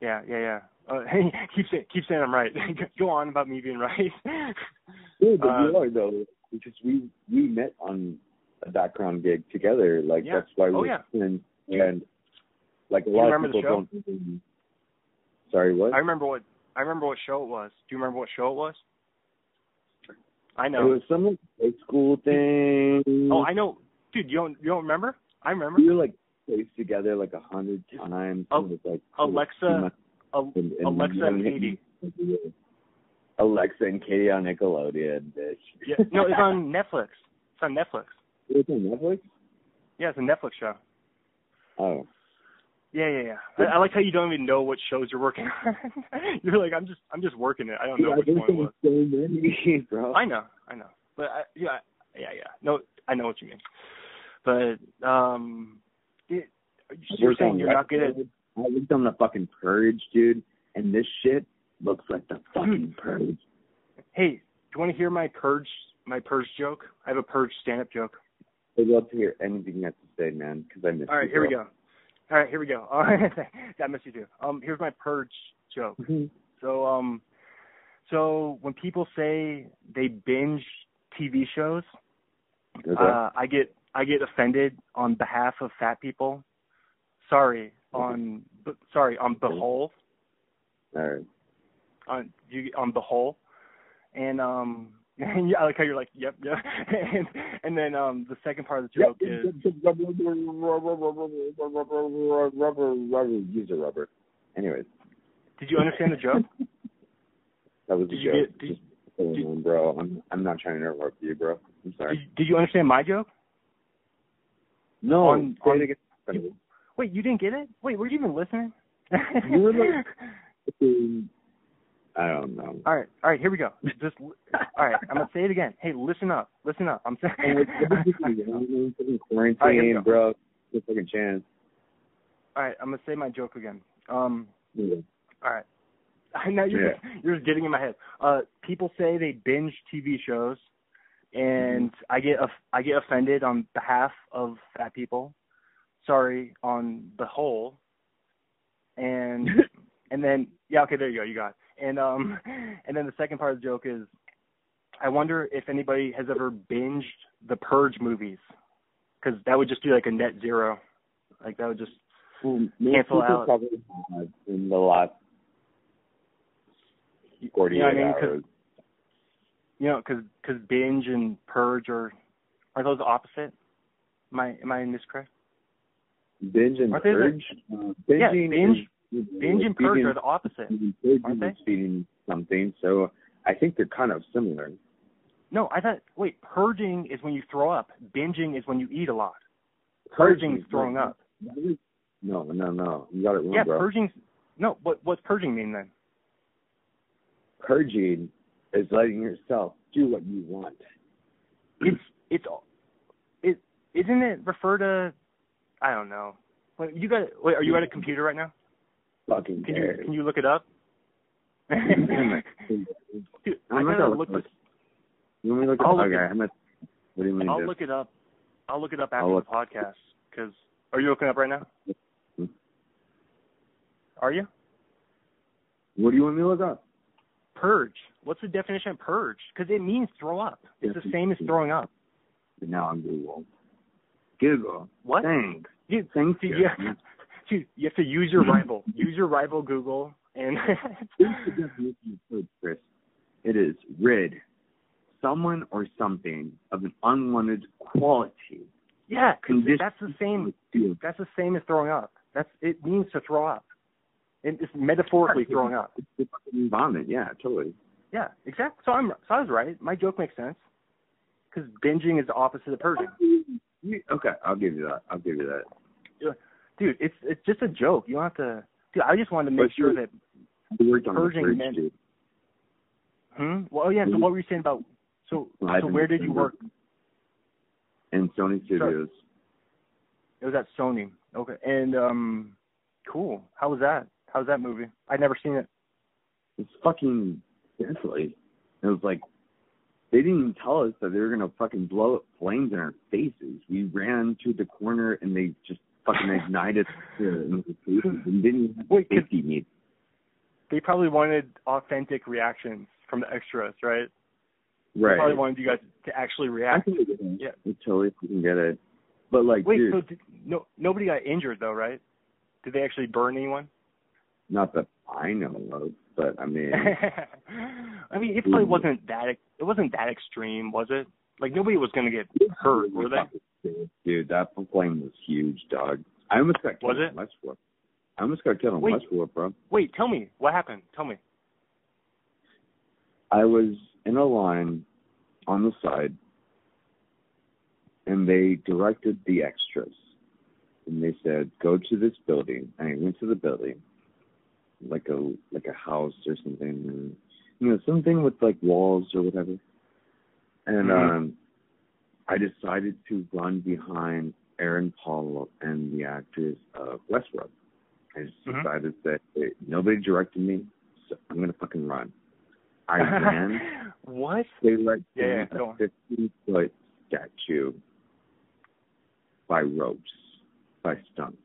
Yeah, yeah, yeah. Uh, hey, keep saying keep saying I'm right. Go on about me being right. Yeah, but Uh, you are though, because we we met on a background gig together. Like Yeah. that's why Oh, we're yeah. friends. And like a lot of people don't. Sorry, what? I remember what I remember what show it was. Do you remember what show it was? I know. It was some high school thing. oh, I know, dude. You don't you don't remember? I remember. we were like placed together like a hundred times. Oh, it was, like Alexa, Al- and, and Alexa and Katie. Alexa and Katie on Nickelodeon, bitch. Yeah, no, it's on Netflix. It's on Netflix. It's on Netflix. Yeah, it's a Netflix show. Oh, Yeah, yeah, yeah. I, I like how you don't even know what shows you're working on. you're like, I'm just, I'm just working it. I don't know Dude, which one it was. so many, bro. I know, I know, but I, yeah, yeah, yeah. No, I know what you mean. But um, it, you're saying you're not good at I worked on the fucking Purge, dude, and this shit looks like the fucking Purge. Hey, do you want to hear my purge my purge joke? I have a purge stand up joke. I'd love to hear anything you have to say, man, because I miss All right, here we go. All right, here we go. All right, I miss you too. Um, here's my purge joke. Mhm. So um, so when people say they binge TV shows, Okay. uh, I get I get offended on behalf of fat people. Sorry on b- sorry on the whole All right. on you on the whole, and um. And yeah, I like how you're like, yep, yep. and and then um the second part of the joke is rubber, rubber, rubber, use a rubber. Anyways, Did you understand the joke? that was Did a you joke. get did, Just going on, bro. I'm I'm not trying to interrupt you, bro. I'm did, sorry. did you understand my joke? No, on- on- again. Wait, you didn't get it? Wait, were you even listening? You were like- I don't know. all right, all right, here we go. Just all right, I'm gonna say it again. Hey, listen up, listen up. I'm saying. And what- what did you do? You know, fucking All right, quarantine, bro. No fucking chance. all right, I'm gonna say my joke again. Um, Yeah. all right. I know you're Yeah. you're just getting in my head. Uh, people say they binge TV shows, and I get I get offended on behalf of fat people. Sorry on the whole. And and then yeah, okay, there you go, you got. It. And um, and then the second part of the joke is, I wonder if anybody has ever binged the Purge movies, because that would just be like a net zero. Like that would just Well, Cancel out. Probably in the last forty-eight You know I mean? 'Cause- hours. you know, because cause binge and purge are are those opposite? Am I am I in this correct? Binge and Aren't they the- purge. Uh, Yeah, binge- is, Binge and purge are the opposite. aren't they? feeding something, so I think they're kind of similar. No, I thought wait, purging is when you throw up. Binging is when you eat a lot. Purging is throwing up. No, no, no. You got it wrong, Yeah, bro. purging. No, what what's purging mean then? Purging is letting yourself do what you want. It's it's it isn't it refer to I don't know. You got wait, are you at a computer right now? Fucking Can you can you look it up? Dude, I I'm gotta gonna look this. You want me to look it up? look Okay, it- I'm at, what do you mean? I'll dude? look it up. I'll look it up after look- the podcast. Cause are you looking up right now? Hmm. Are you? What do you want me to look up? purge. What's the definition of purge? Because it means throw up. It's the same as throwing up. But now I'm Google. Google. What? Thanks. Dude, Thanks. dude, you. yeah. Dude, you have to use your rival. use your rival Google and Here's the definition of purge, Chris. It is rid someone or something of an unwanted quality. Yeah, Condition- that's the same. That's the same as throwing up. That's it means to throw up. It- It's metaphorically throwing up. It's fucking vomit. Yeah, totally. Yeah, exactly. So I'm so I was right. My joke makes sense. Because binging is the opposite of purging. Okay, I'll give you that. I'll give you that. Dude, it's it's just a joke. You don't have to. Dude, I just wanted to make But sure that. We worked on Purging the purge, meant- dude. Hmm. Well, oh yeah. So what were you saying about? So Live so where did you work? In Sony Studios. It was at Sony. Okay. And um, cool. How was that? How was that movie? I'd never seen it. It's fucking deathly. It was like they didn't even tell us that they were gonna fucking blow up flames in our faces. We ran to the corner and they just fucking ignited the and didn't have Wait, safety. They probably wanted authentic reactions from the extras, right? Right. They probably wanted you guys to actually I react. can get it. Yeah. I totally fucking get it. But like, Wait, dude, so did, no nobody got injured though, right? Did they actually burn anyone? not that I know of, but I mean, I mean, it probably mm. wasn't that. It wasn't that extreme, was it? Like nobody was gonna get hurt, were they? Dude, that flame was huge, dog. I almost got killed Was in it? Westwood. I almost got killed in Wait. Westwood, bro. Wait, tell me what happened. Tell me. I was in a line on the side, and they directed the extras, and they said, "Go to this building." And I went to the building, like a like a house or something, you know, something with like walls or whatever. And Mhm. um, I decided to run behind Aaron Paul and the actors of Westworld. I just Mhm. decided that hey, nobody directed me, so I'm gonna fucking run. I ran. what? They let Yeah, yeah, a on. 15 foot statue by ropes, by stumps.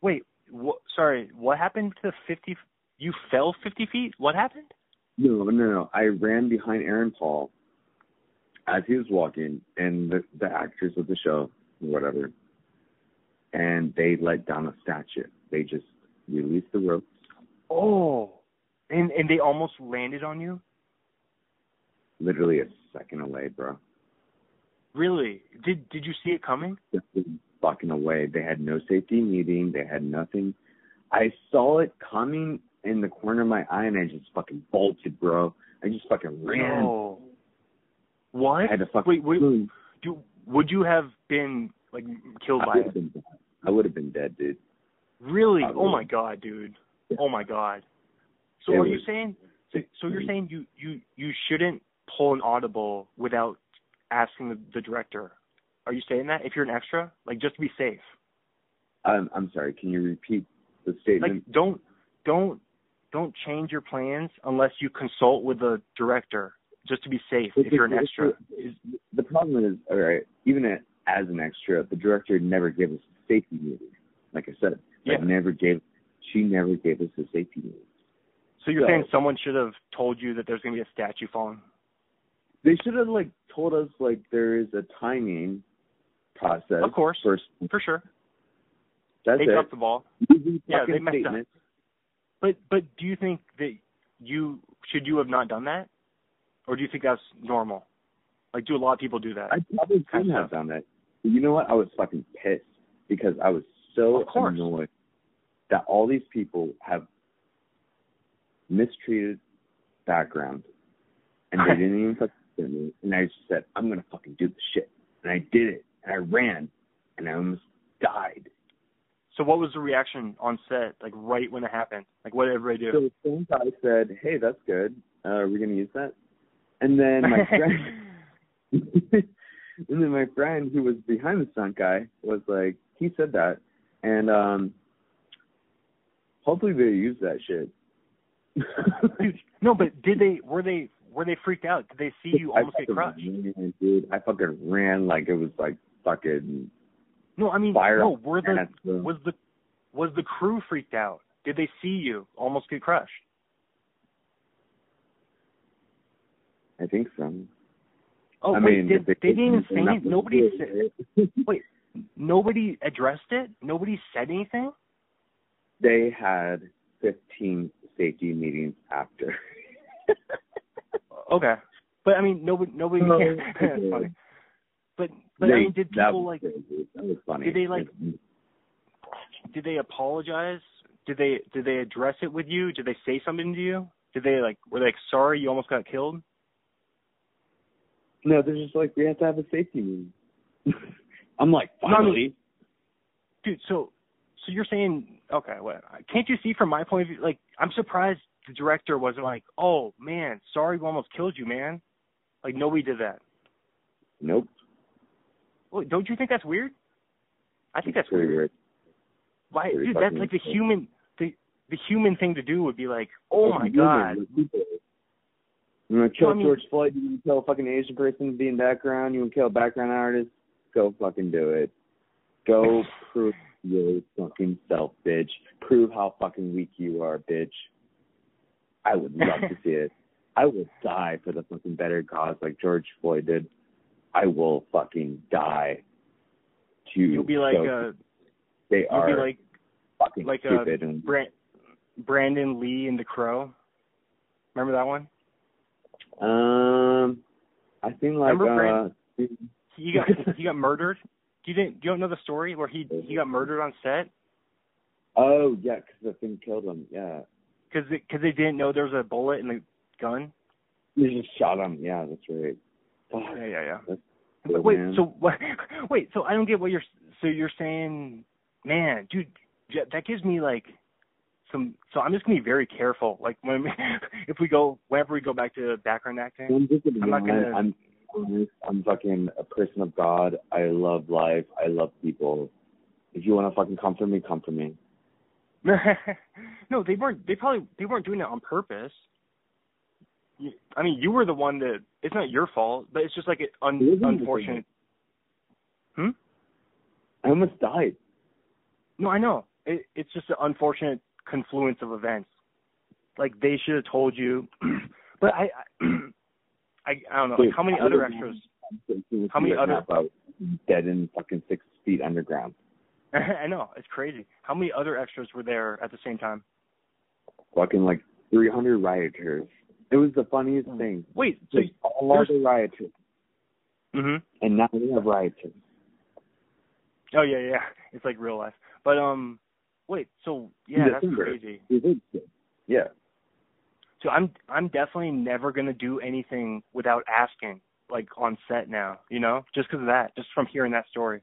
Wait, what? Sorry, what happened to fifty? You fell fifty feet. What happened? No, no, no. I ran behind Aaron Paul as he was walking, and the, the actors of the show, whatever, and they let down a statue. They just released the ropes. Oh, and and they almost landed on you. Literally a second away, bro. Really? Did did you see it coming? Fucking away. They had no safety meeting. They had nothing. I saw it coming in the corner of my eye, and I just fucking bolted, bro. I just fucking ran. No. What? I had to fucking. Wait, wait. Do, would you have been like killed I by it? been dead. I would have been dead, dude. Really? Oh my god, dude. Yeah. Oh my god. So It are you saying? So, so you're saying you you you shouldn't pull an audible without asking the, the director? Are you saying that if you're an extra, like just to be safe? I'm I'm sorry. Can you repeat the statement? Like don't don't don't change your plans unless you consult with the director just to be safe if you're an extra. Is, the problem is, all right, even a- as an extra, the director never gave us a safety meeting. Like I said, Yeah. like never gave. She never gave us a safety meeting. so you're So- saying someone should have told you that there's going to be a statue falling? They should have like told us like there is a timing process. Of course. First, For sure. that's they it. dropped the ball. Yeah, they messed up. But but do you think that you should you have not done that, or do you think that's normal? Like, do a lot of people do that? I probably couldn't of have done that. You know what? I was fucking pissed because I was so annoyed that all these people have mistreated background and they didn't even fucking get me. And I just said, I'm gonna fucking do the shit. And I did it. And I ran and I almost died. So what was the reaction on set, like right when it happened? Like, what did everybody So do? the same guy said, Hey, that's good. Uh, are we gonna use that? And then my friend and then my friend who was behind the stunt guy was like, he said that, and um, hopefully they use that shit. Dude, no, but did they? Were they? Were they freaked out? Did they see you almost get crushed? ran, dude. I fucking ran like it was like fucking no, I mean, fire no. Were the uh, was the was the crew freaked out? Did they see you almost get crushed? I think so. Oh I wait, mean, did, they, they didn't even say. Nobody said. wait, nobody addressed it. Nobody said anything. They had fifteen safety meetings after. okay, but I mean, nobody, nobody. No, But but They- I mean, did people was like? That was funny. did they, like, Did they apologize? Did they did they address it with you? Did they say something to you? Did they like were they like sorry you almost got killed? No, they're just like we have to have a safety meeting. I'm like No, I mean- finally. Dude, so so you're saying okay, what can't you see from my point of view like I'm surprised the director wasn't like, "Oh, man, sorry we almost killed you, man." Like nobody did that. Nope. Well, don't you think that's weird? I think that's weird. weird. Why dude, that's like the human the the human thing to do would be like, "Oh my god." You want to kill I mean- George Floyd? You want to kill a fucking Asian person to be in background? You want to kill a background artist? Go fucking do it. Go prove your fucking self, bitch. Prove how fucking weak you are, bitch. I would love to see it. I would die for the fucking better cause like George Floyd did. I will fucking die. To You'll be like uh they you'll are be like fucking like uh stupid and Brand, Brandon Lee in The Crow. Remember that one? um I think like Remember uh He got he got murdered. Do you didn't you don't know the story where he he got murdered on set Oh yeah, 'cause the thing killed him. Yeah, because because they didn't know there was a bullet in the gun. they just shot him. Yeah, that's right. Yeah, yeah, yeah. That's wait, man. so what? Wait, so I don't get what you're. So you're saying, man, dude, that gives me like some. So I'm just gonna be very careful. Like when if we go whenever we go back to background acting. I'm just gonna I'm not gonna- I'm. I'm fucking a person of God. I love life. I love people. If you want to fucking come for me, come for me. no, they weren't. They probably they weren't doing it on purpose. You, I mean, you were the one that. It's not your fault, but it's just like an un, unfortunate. Hmm. I almost died. No, I know. It, it's just an unfortunate confluence of events. Like they should have told you, but I, I, I don't know. Like how many I other extras? How How many other- dead in fucking six feet underground. I know it's crazy. How many other extras were there at the same time? Fucking like 300 rioters. It was the funniest Hmm. thing. Wait, so Just all the rioters, mhm. and now we have rioters. Oh yeah, yeah. It's like real life. But um, wait. So yeah, that's crazy. We did shit. Yeah. So I'm I'm definitely never gonna do anything without asking, like on set now. You know, just because of that, just from hearing that story.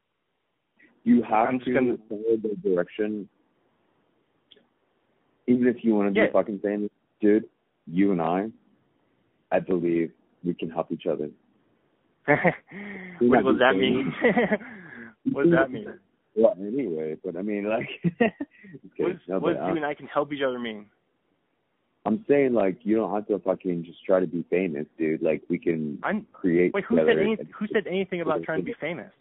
You have I'm just to gonna- follow the direction. Even if you want to Yeah. be fucking famous, dude, you and I, I believe we can help each other. what does that mean? what does that mean? Well, anyway, but I mean, like, What, okay, no, what does you and I can help each other mean? I'm saying like you don't have to fucking just try to be famous, dude. Like we can I'm create. wait. Who said any, Who said anything about trying to be famous?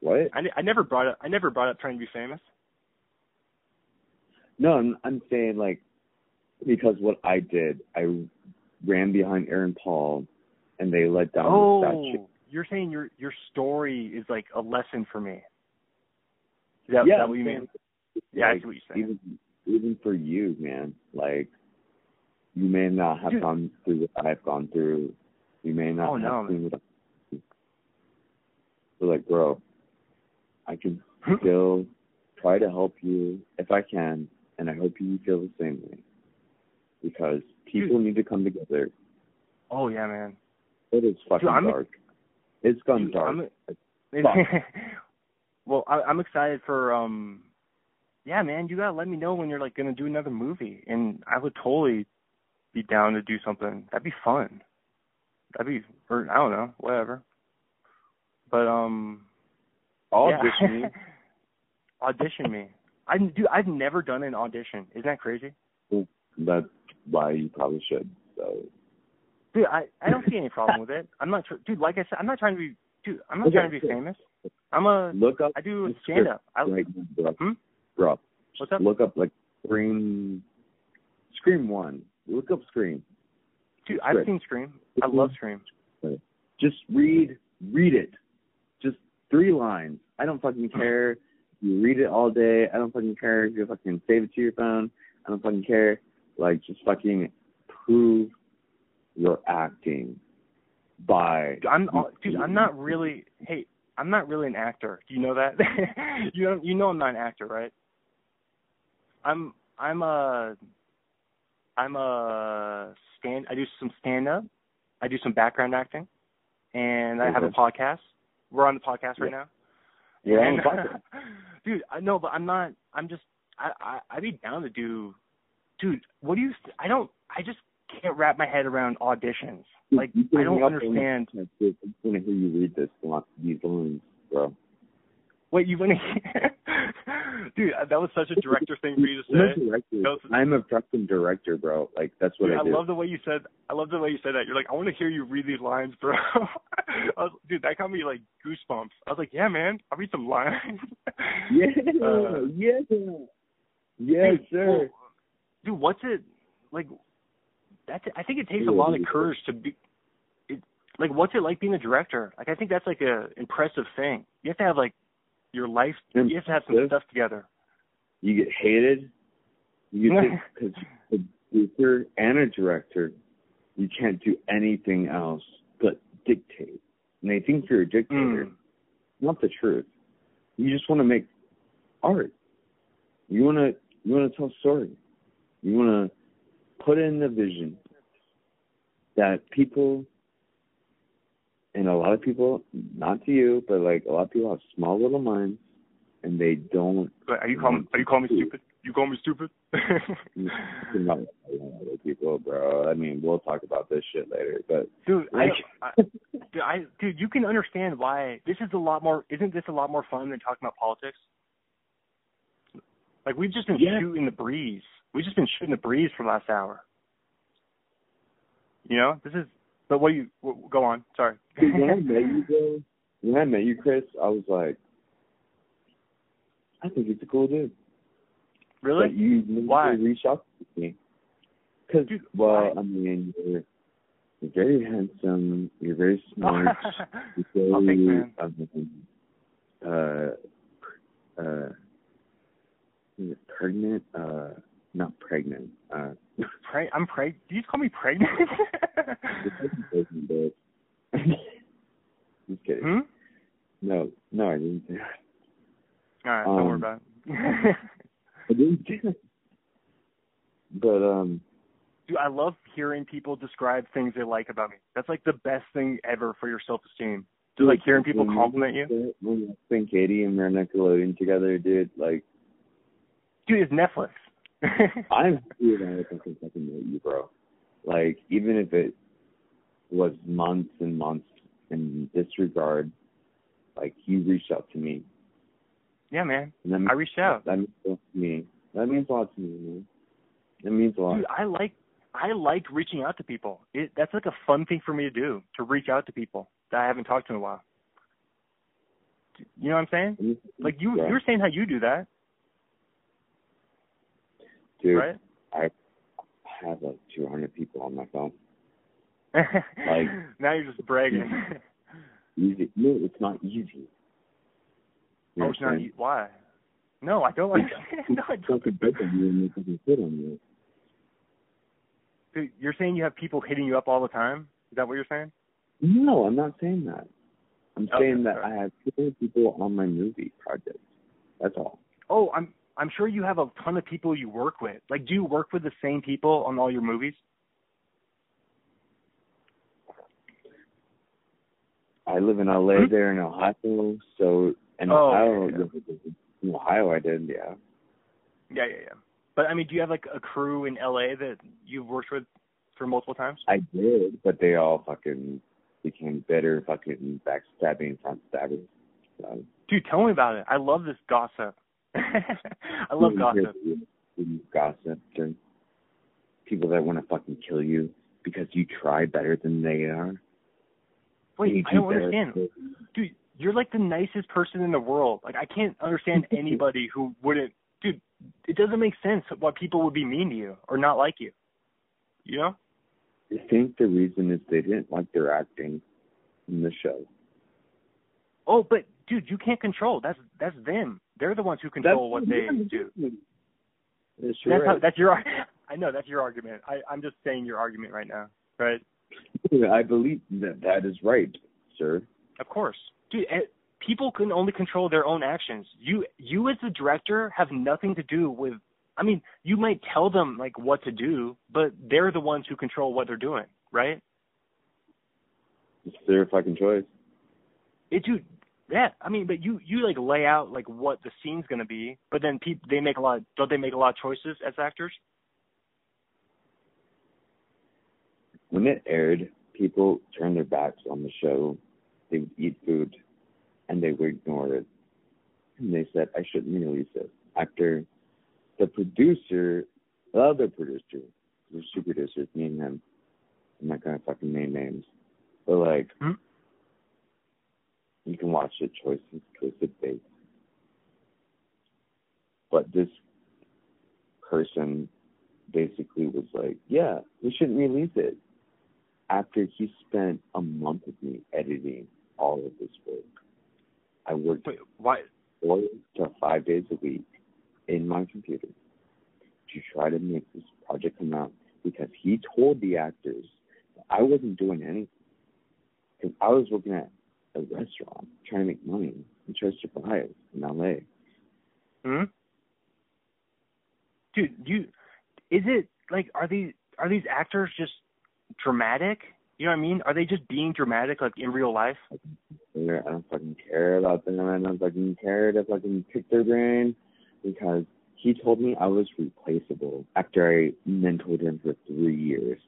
What? I, I never brought up. I never brought up trying to be famous. No, I'm, I'm saying like because what I did, I ran behind Aaron Paul, and they let down the oh, statue. Oh, you're saying your your story is like a lesson for me. Is that, is yeah, that what you mean? Yeah, I see what you're saying. even even for you, man. Like you may not have Dude. gone through what I've gone through. You may not Oh, have no, seen what I've but like, bro, I can still try to help you if I can, and I hope you feel the same way. Because people need to come together. Oh yeah, man. It is fucking I'm- dark. It's gone Dude, dark. Well, I, I'm excited for um. Yeah, man, you gotta let me know when you're like gonna do another movie, and I would totally be down to do something. That'd be fun. That'd be, or I don't know, whatever. But um, I'll yeah. audition you. audition me. I do. I've never done an audition. Isn't that crazy? That's why you probably should. So Dude, I I don't see any problem with it. I'm not, tr- dude. Like I said, I'm not trying to be, dude. I'm not Okay, trying to be cool. famous. I'm a, look up I do stand up. I, right now, bro. Hmm? Bro, What's up? look up like Scream Scream One. Look up Scream. Dude, I've script. seen Scream. I love Scream. Just read, read it. Just three lines. I don't fucking care. You read it all day. I don't fucking care if you fucking save it to your phone. I don't fucking care. Like, just fucking prove your acting by. I'm dude. I'm not really. Hey, I'm not really an actor. Do you know that? you know. You know I'm not an actor, right? I'm. I'm a. I'm a stand. I do some stand up. I do some background acting, and I have a podcast. We're on the podcast right now. You're And- dude. I know, but I'm not. I'm just. I. I. I'd be down to do. Dude, what do you? I don't. I just can't wrap my head around auditions. Like I don't hang up and- understand. I'm gonna hear you read this. Of these lines, bro. Wait, you want to? Dude, that was such a director thing for you to say. was- I'm a fucking director, bro. Like that's what Dude, I I do. love the way you said. I love the way you said that. You're like, I want to hear you read these lines, bro. I was, dude, that got me like goosebumps. I was like, yeah, man, I'll read some lines. yeah, Uh, yeah, yes, dude, sir. well, dude, what's it like? That's. I think it takes a lot of courage to be. It, like, what's it like being a director? Like, I think that's like a impressive thing. You have to have like your life. You have to have some stuff together. you get hated. You get because a producer and a director, you can't do anything else but dictate. And they think you're a dictator. Mm. Not the truth. You just want to make art. You want to you want to tell a story. You want to put in the vision that people and a lot of people, not to you, but like a lot of people have small little minds and they don't But are you calling? Are you calling me stupid? You calling me stupid? Think about other people, bro. I mean, we'll talk about this shit later, but dude, I, Like- I, dude, I, dude, you can understand why this is a lot more. Isn't this a lot more fun than talking about politics? Like we've just been Yeah. shooting the breeze. We've just been shooting the breeze for the last hour. You know, this is. But what do you w- go on? Sorry. When I met you, bro, when I met you, Chris, I was like, I think he's a cool dude. really? But you Why? reached out to me. Cause, well, why? I mean, you're, you're very handsome. You're very smart. You're very, Oh, thanks, man. um, uh, uh? Uh, not pregnant. Uh, Pre- I'm preg. Do you call me pregnant? Pregnant. Just kidding. hmm. No, no, I didn't say that. All right, don't worry Um, about it. I didn't say that. But um, Dude, I love hearing people describe things they like about me. That's like the best thing ever for your self esteem. To like hearing people compliment you. When you think Katie and we're Nickelodeon together, dude, like Dude, it's Netflix. I'm happy that I fucking met you, bro. Like even if it was months and months in disregard, like you reached out to me. yeah, man. And that I reached out. That means a lot to me. That means a lot to me, man. That means a lot. Dude, I like I like reaching out to people. It that's like a fun thing for me to do, to reach out to people that I haven't talked to in a while. You know what I'm saying? Like you Yeah. you were saying how you do that, Dude, right? I have like 200 people on my phone. like now you're just bragging. Easy. No, it's not easy. You oh, it's not. e- Why? No, I don't like. no, I don't. fucking big on you and they fucking sit on you. Dude, you're saying you have people hitting you up all the time? Is that what you're saying? No, I'm not saying that. I'm Okay, saying that sorry. I have 200 people on my movie project. That's all. Oh, I'm I'm sure you have a ton of people you work with. Like, do you work with the same people on all your movies? I live in LA Hmm? there in Ohio, so in Oh, Ohio, yeah, in Ohio I did, yeah. Yeah, yeah, yeah. But I mean, do you have like a crew in LA that you've worked with for multiple times? I did, but they all fucking became bitter, fucking backstabbing, front stabbers. So, Dude, tell me about it. I love this gossip. I love gossip. Gossip and people that want to fucking kill you because you try better than they are. Wait, You I do don't understand. Dude, you're like the nicest person in the world. Like I can't understand anybody who wouldn't dude, it doesn't make sense why people would be mean to you or not like you. You know? I think the reason is they didn't like their acting in the show. Oh, but dude, you can't control. That's that's them. They're the ones who control That's what they do. That's, That's how, that's your. I know that's your argument. I, I'm just saying your argument right now, right? I believe that that is right, sir. Of course, dude. eh, People can only control their own actions. You, you as the director, have nothing to do with. I mean, you might tell them like what to do, but they're the ones who control what they're doing, right? It's their fucking choice. It, dude. Yeah, I mean, but you, you like lay out like what the scene's gonna be, but then people they make a lot. Don't they make a lot of choices as actors? When it aired, people turned their backs on the show. They would eat food, and they would ignore it. And they said, "I shouldn't release it." After the producer, the other producer, there's two producers, me and him. I'm not gonna fucking name names, but like, Hmm? You can watch it. Choices, twisted fate. But this person basically was like, "Yeah, we shouldn't release it." After he spent a month with me editing all of this work, I worked Wait, why? four to five days a week in my computer to try to make this project come out because he told the actors that I wasn't doing anything because I was working at a restaurant trying to make money and try to survive in LA. Hmm? Dude, you is it like are these are these actors just dramatic? You know what I mean? Are they just being dramatic like in real life? I don't fucking care about them. I don't fucking care to fucking pick their brain because he told me I was replaceable after I mentored him for three years.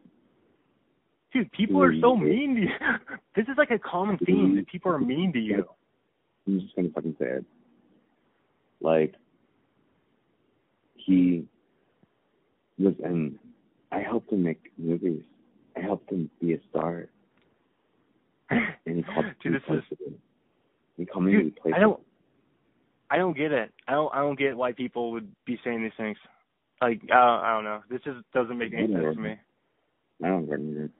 Dude, people are so mean to you. This is like a common theme that people are mean to you. I'm just gonna fucking say it. Like he was in I helped him make movies. I helped him be a star. And he called me Dude, this is. He called me Dude. I don't I don't get it. I don't I don't get why people would be saying these things. Like I don't, I don't know. This just doesn't make any sense to me. I don't remember.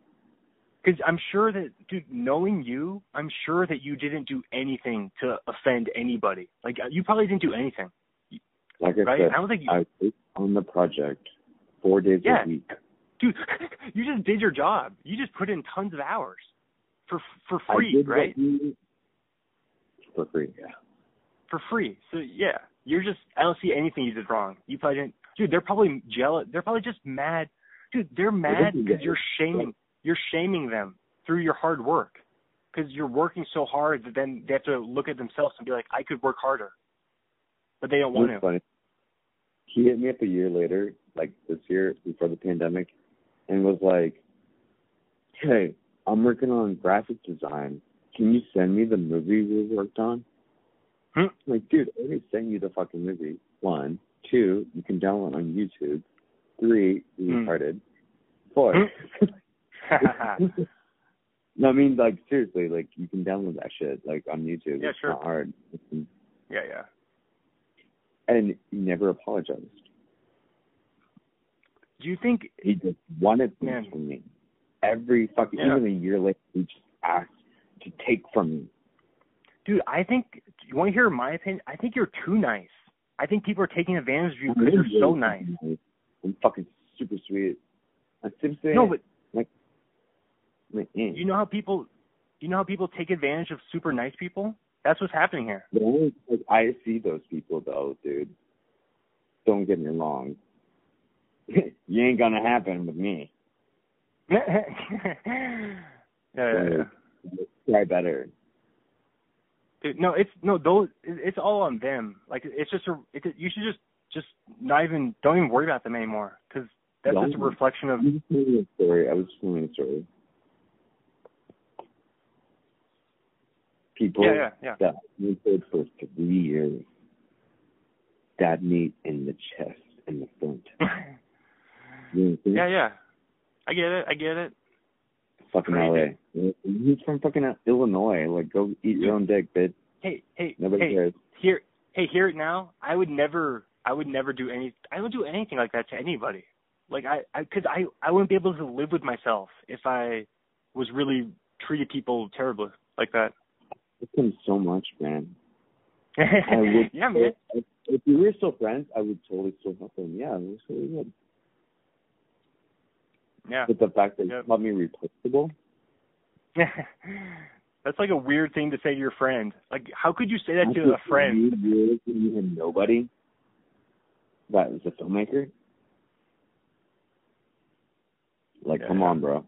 Because I'm sure that, dude, knowing you, I'm sure that you didn't do anything to offend anybody. Like, uh, you probably didn't do anything, Like I right? said, I don't think, you, I was on the project four days Yeah. a week. dude, you just did your job. You just put in tons of hours for for free, right? you- for free, yeah. For free. So yeah, you're just. I don't see anything you did wrong. You probably didn't, dude. They're probably jealous. They're probably just mad, dude. They're mad because you're shaming. You're shaming them through your hard work. Because you're working so hard that then they have to look at themselves and be like, I could work harder, but they don't want to. funny. He hit me up a year later, like this year before the pandemic, and was like, "Hey, I'm working on graphic design. Can you send me the movie we worked on?" Hmm. Like, dude, I already sent you the fucking movie. One, two, you can download on YouTube. Three, you Hmm. Four. no, I mean like seriously, like you can download that shit like on YouTube. Yeah, it's sure. not hard. yeah, yeah. And he never apologized. Do you think? He just wanted things Man. from me. Every fucking Yeah. even a year later, he just asked to take from me. Dude, I think. You want to hear my opinion? I think you're too nice. I think people are taking advantage of you because you're so nice. I'm fucking super sweet. I'm super sweet. No, but eh. you know how people, you know how people take advantage of super nice people. That's what's happening here. But only because I see those people though, dude. Don't get me wrong. you ain't gonna happen with me. yeah, yeah, yeah. Try better. Dude, no, it's no those. It's all on them. Like it's just a. It, you should just just not even don't even worry about them anymore because that's just a Don't. reflection of. I'm just telling a story. I was just telling a story. People Yeah, yeah, yeah. that for three years stabbed me in the chest and the front. You know what I'm saying? yeah, yeah. I get it. I get it. Fucking Crazy. LA. He's from fucking Illinois. Like, go eat your own dick, bitch. Hey, hey, Nobody hey. cares. Hear, hey, hear it now. I would never. I would never do any. I would do anything like that to anybody. Like I, I, cause I, I wouldn't be able to live with myself if I was really treated people terribly like that. It's been so much, man. I would, yeah, man. If, if we were still friends, I would totally still help him. Yeah, it was really good. Yeah. But the fact that Yep. you called me replaceable, That's like a weird thing to say to your friend. Like, how could you say that to after a friend? three years and you had nobody that was a filmmaker. Like, Yeah. come on, bro.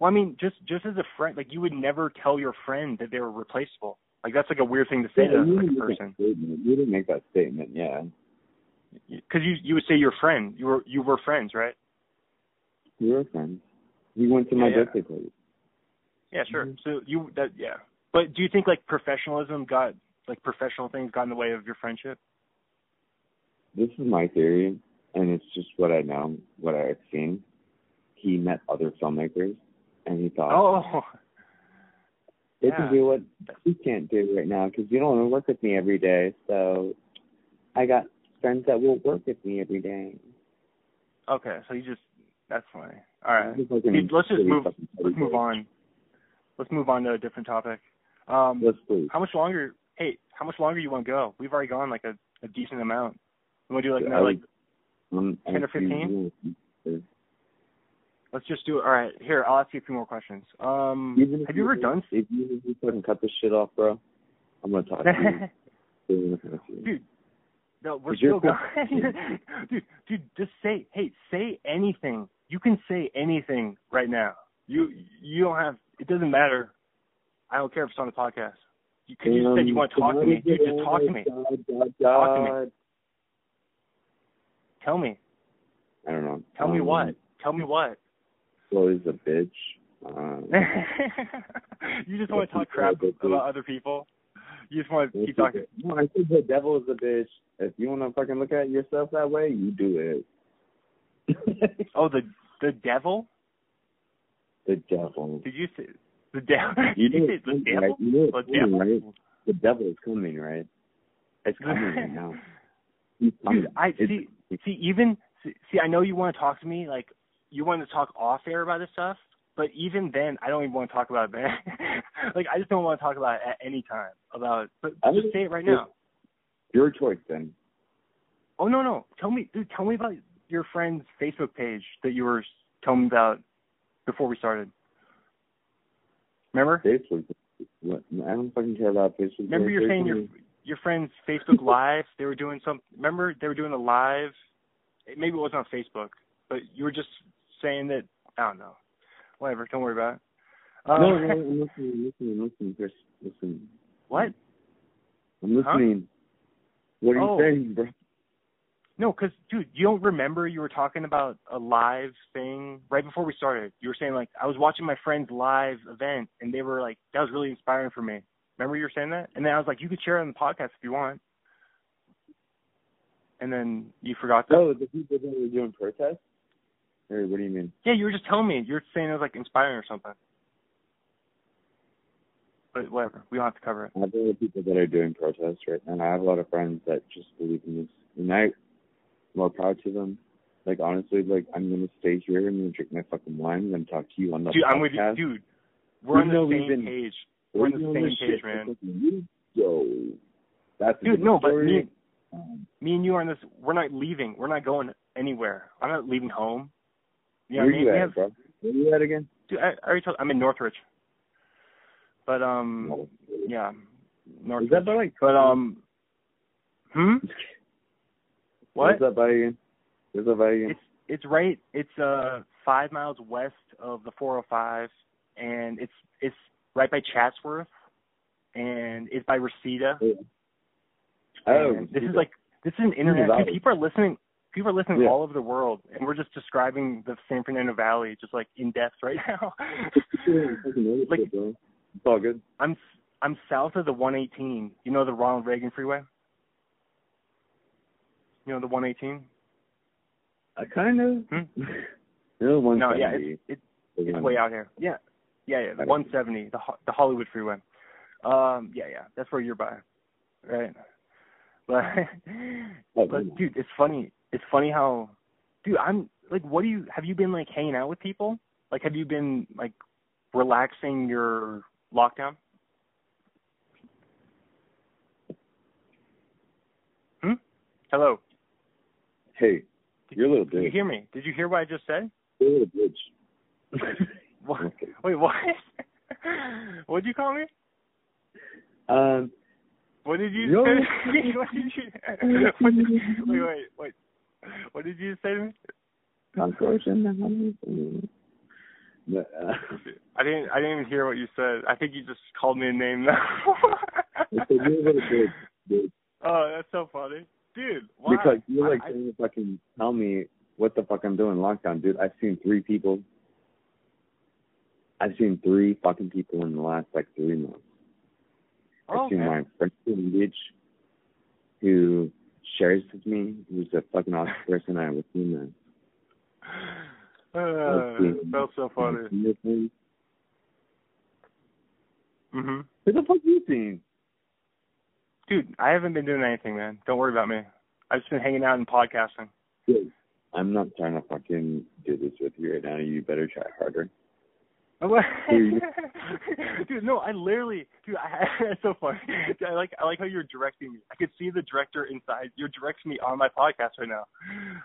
Well, I mean, just just as a friend, like you would never tell your friend that they were replaceable. Like that's like a weird thing to say Yeah, to you like, a person. statement. You didn't make that statement. Yeah, Because you you would say your friend. You were you were friends, right? we were friends. We went to my Yeah, yeah. birthday party. Yeah, sure. Mhm. So you that yeah. But do you think like professionalism got like professional things got in the way of your friendship? This is my theory, and it's just what I know, what I've seen. He met other filmmakers, and he thought, Oh, they yeah. can do what you can't do right now because you don't want to work with me every day. So I got friends that will work with me every day. okay. So you just that's funny. All right. Dude, let's just move. Let's move on. Let's move on to a different topic. Um, Let's please. how much longer? Hey, how much longer you want to go? We've already gone like a, a decent amount. You want to do like another, like Um, 10 or 15? you. Let's just do it. All right, here I'll ask you a few more questions. Um, Even have you ever done? If you, you fucking cut this shit off, bro, I'm gonna talk to you. dude, no, we're still going. dude, dude, just say, hey, say anything. You can say anything right now. You you don't have. It doesn't matter. I don't care if it's on the podcast. You, cause you said you want to talk to me. Dude, just talk to me. Talk to me. Tell me. I don't know. Tell me Um, what. Tell me what. Chloe's a bitch. Um, you just want to talk crap about other people. You just want to keep talking. No, I think the devil is a bitch. If you want to fucking look at yourself that way, you do it. Oh, the the devil? the devil. Did you say the devil? You Did you say the devil? right? You know The coming, devil? right? The devil is coming, right? It's coming right now. Dude, I see. See, even see, see, I know you want to talk to me like you want to talk off air about this stuff, but even then, I don't even want to talk about it. Like I just don't want to talk about it at any time about. But I just say it right now. Your choice, then. Oh no, no. Tell me, dude. Tell me about your friend's Facebook page that you were telling me about before we started. Remember? Facebook. What? I don't fucking care about Facebook. Remember you're saying your your friend's Facebook Live. They were doing some. Remember they were doing a live. Maybe it wasn't on Facebook, but you were just saying that. I don't know. Whatever. Don't worry about it. Uh, No, no, I'm listening, I'm listening, I'm listening, Chris. Listen. What? I'm Huh? listening. What are Oh. you saying, bro? No, because dude, you don't remember you were talking about a live thing right before we started. You were saying like I was watching my friend's live event and they were like that was really inspiring for me. Remember you were saying that? And then I was like, you could share it on the podcast if you want. And then you forgot that. Oh, the people that were doing protests? Or what do you mean? Yeah, you were just telling me. You were saying it was like inspiring or something. But whatever, we don't have to cover it. I have a lot of people that are doing protests right now. and I have a lot of friends that just believe in this. And I'm more proud to them. Like honestly, like I'm gonna stay here. I'm gonna drink my fucking wine. I'm gonna talk to you on the Dude, podcast. I'm with you, dude. We're Even on the same been- page. We're on the same page, man. Yo, that's Dude, good no, but me, Um, me and you are on this. We're not leaving. We're not going anywhere. I'm not leaving home. Know where I you at, have, bro? Where you at again? dude, I, I already told. I'm in Northridge. But um, No. yeah, Is that by like? But um, hmm. What? Where's that by again? Where's that by again? It's it's right. It's uh five miles west of the 405, and it's it's right by Chatsworth, and it's by Reseda. oh, this is like this is an internet. Dude, people are listening. People are listening Yeah. all over the world, and we're just describing the San Fernando Valley just like in depth right now. like. It's all good. I'm I'm south of the 118. You know the Ronald Reagan Freeway. You know the 118. I kind of. Hmm? no, No, yeah, it's it's, it's way out here. Yeah, yeah, yeah. The 170, the the Hollywood Freeway. Um, yeah, yeah. That's where you're by, right? But Oh, but dude, it's funny. It's funny how, dude, I'm like what do you have you been like hanging out with people? Like have you been like relaxing your lockdown? Hmm? Hello. Hey, you're a little Did you hear me? Did you hear what I just said? You're a little bitch. What? Wait, what? What'd you call me? Um, What did you No. say? what did you, what did, wait, wait, wait. What did you say to me? cockroach in the house. But, uh, I didn't. I didn't even hear what you said. I think you just called me a name now. I said you're a little bitch, dude. oh, that's so funny, dude. Why? Because you're like I, trying to fucking tell me what the fuck I'm doing in lockdown, dude. I've seen three people. I've seen three fucking people in the last like three months. oh, I've seen okay. my friend Beach who shares with me, who's a fucking awesome person. I was seeing that. Uh, that's so funny. Who Mhm. the fuck you seen? Dude, I haven't been doing anything, man. Don't worry about me. I've just been hanging out and podcasting. Dude, I'm not trying to fucking do this with you right now. You better try harder. dude, no, I literally, dude, I, it's so funny. I like, I like how you're directing me. I could see the director inside. You're directing me on my podcast right now.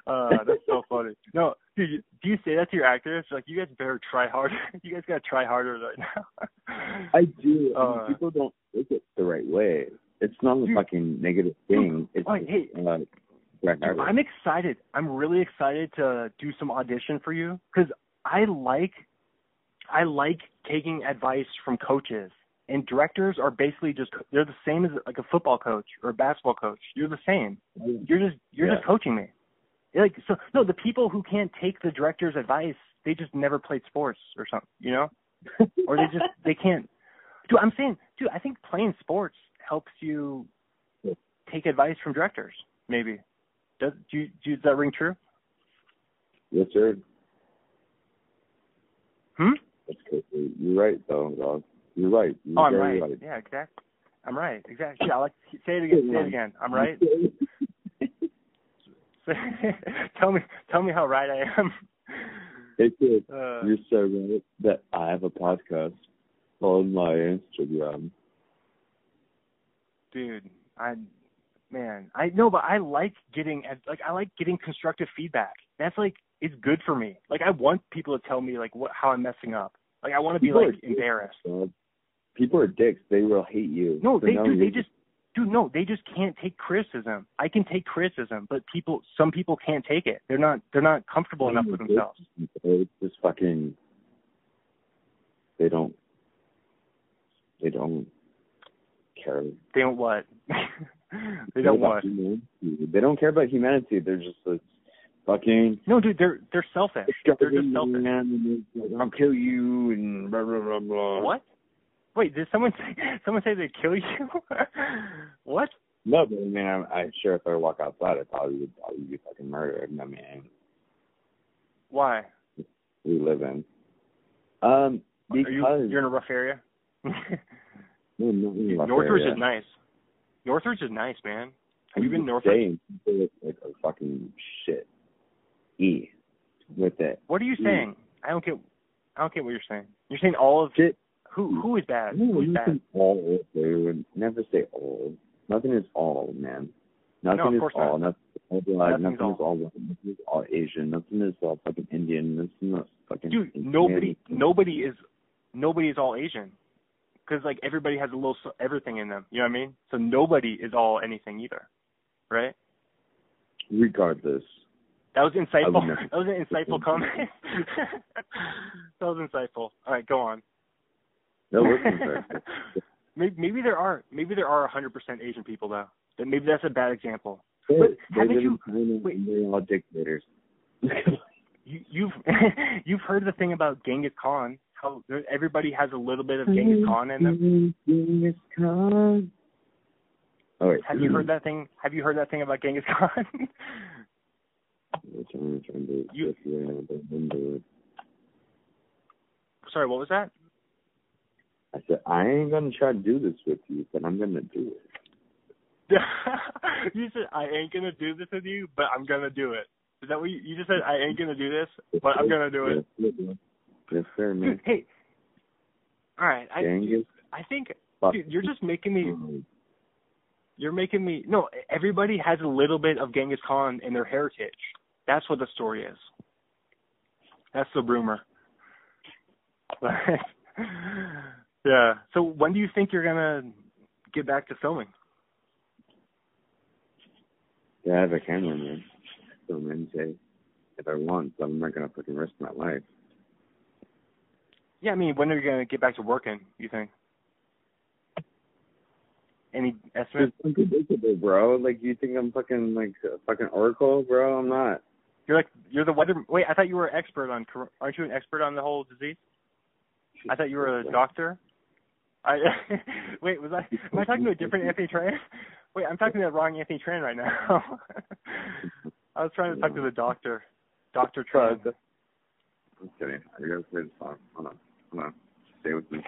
Uh, that's so funny. No, dude, do you say that to your actors? Like, you guys better try harder. you guys gotta try harder right now. I do. I mean, Uh, people don't take it the right way. It's not a Dude. fucking negative thing. It's like, hey. uh, Dude. I'm excited. I'm really excited to do some audition for you because I like, I like taking advice from coaches. And directors are basically just they're the same as like a football coach or a basketball coach. You're the same. You're just you're Yeah. just coaching me. Like so no, the people who can't take the director's advice, they just never played sports or something, you know? Or they just they can't Dude, I'm saying dude, I think playing sports helps you take advice from directors, maybe. Does do you, do, does that ring true? yes, sir. Hmm? That's crazy. You're right, though, dog. You're right. You're Oh, I'm very right. Yeah, exactly. I'm right. Exactly. Yeah, I like say it again. Say it again. I'm right. tell me, tell me how right I am. Hey, kid, Uh, you're so right that I have a podcast on my Instagram. dude, I, man, I know, but I like getting like I like getting constructive feedback. That's like it's good for me. Like I want people to tell me like what how I'm messing up. Like I want to be People like embarrassed. dog. People are dicks. They will hate you. No, they do. they just dude, no, they just can't take criticism. I can take criticism, but people some people can't take it. They're not they're not comfortable enough with themselves. They just fucking. They don't. They don't care. They don't what? they care don't what? humanity. They don't care about humanity. They're just like, fucking. No, dude, they're they're selfish. They're just selfish. Man, I'll kill you and blah blah blah blah. What? Wait, did someone say someone say they kill you? what? No, but I mean, I'm, I'm sure if I walk outside, I probably would probably be fucking murdered. I mean, Why? we live in. Um, Are because you you're in a rough area? no, Dude, rough Northridge area. is nice. Northridge is nice, man. Have you been Northridge? like are fucking shit. E with it. What are you saying? I don't get. I don't get what you're saying. You're saying all of Shit. who who is bad? No, Who's nothing bad? all, dude. Never say all. Nothing is all, man. Nothing No, of is all. not. Nothing is all Nothing is all white. Nothing is all Asian. Nothing is all fucking Indian. Nothing is fucking. Dude, Indian. nobody nobody is nobody is all Asian. Because like everybody has a little s- everything in them. You know what I mean? So nobody is all anything either, right? Regardless, That was insightful. That was an insightful comment. that was insightful. All right, go on. no, listen, sir. maybe, maybe there are maybe there are 100% Asian people though. Then maybe that's a bad example. But they haven't you- wait. They're all dictators. You, you've you've heard the thing about Genghis Khan? How there, everybody has a little bit of Genghis Khan in them. Mm-hmm. Genghis Khan. Oh wait. Have you heard mm-hmm. that thing? Have you heard that thing about Genghis Khan? Trying to You- if you don't remember. Sorry, what was that? I said I ain't gonna try to do this with you, but I'm gonna do it. you said I ain't gonna do this with you, but I'm gonna do it. Is that what you, you just said? I ain't gonna do this, but I'm gonna do it. Yes, sir, man. Dude, hey. All right. I Genghis. I think dude, you're just making me. Mm. You're making me. No, everybody has a little bit of Genghis Khan in their heritage. That's what the story is. That's the rumor. yeah. So when do you think you're gonna get back to filming? Yeah, I have a camera, man. Film anything if I want, so I'm not gonna fucking risk my life. Yeah, I mean, when are you gonna get back to working? You think? Any estimate? It's unpredictable, bro. Like you think I'm fucking like a fucking oracle, bro? I'm not. You're like you're the weather. Wait, I thought you were an expert on. Aren't you an expert on the whole disease? I thought you were a doctor. I wait, was I? Am I talking to a different Anthony Tran? Wait, I'm talking to the wrong Anthony Tran right now. I was trying to talk to the doctor, Doctor uh, Tran. I'm kidding. I gotta play the song. Hold on. Hold on. Stay with me.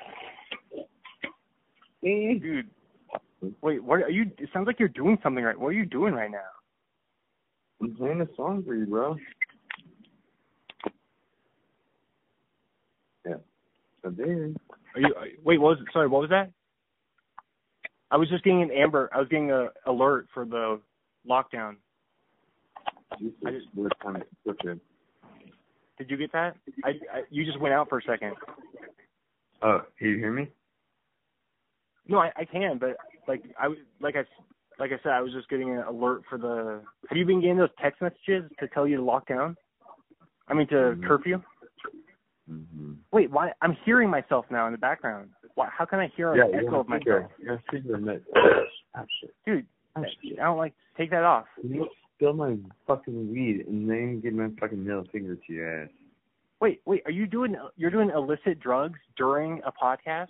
Dude, wait, what are you? It sounds like you're doing something right. What are you doing right now? I'm playing a song for you, bro. Yeah. So there. Are you? Wait, what was? Sorry, what was that? I was just getting an amber. I was getting a alert for the lockdown. Jesus, I just- we're kind of switching. Did you get that? I, I you just went out for a second. Oh, can you hear me? No, I, I can, but like I like I like I said, I was just getting an alert for the. Have you been getting those text messages to tell you to lock down? I mean to Mhm. curfew. Mm-hmm. Wait, why? I'm hearing myself now in the background. Why? How can I hear an echo of myself, You're speaker mid. Shit. dude? I don't like. Take that off. You spill my fucking weed and then give my fucking middle finger to your ass. Wait, wait. Are you doing? You're doing illicit drugs during a podcast?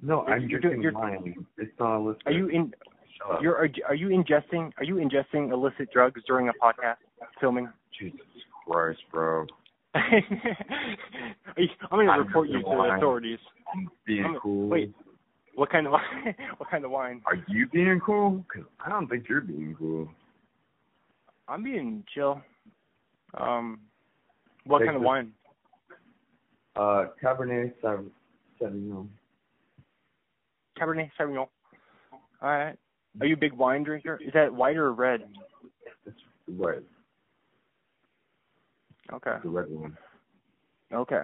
No, I'm You're drinking doing- wine. It's not list. Are you in? Shut up. You're are, are you ingesting? Are you ingesting illicit drugs during a podcast filming? Jesus Christ, bro. I'm gonna I'm report you to the authorities. I'm being I'm- cool. wait. What kind of wine? what kind of wine? Are you being cool? 'Cause I don't think you're being cool. I'm being chill. Um, what Take kind of wine? Uh, Cabernet Sauvignon. Cabernet Sauvignon. All right. Are you a big wine drinker? Is that white or red? It's red. Okay. The red one. Okay.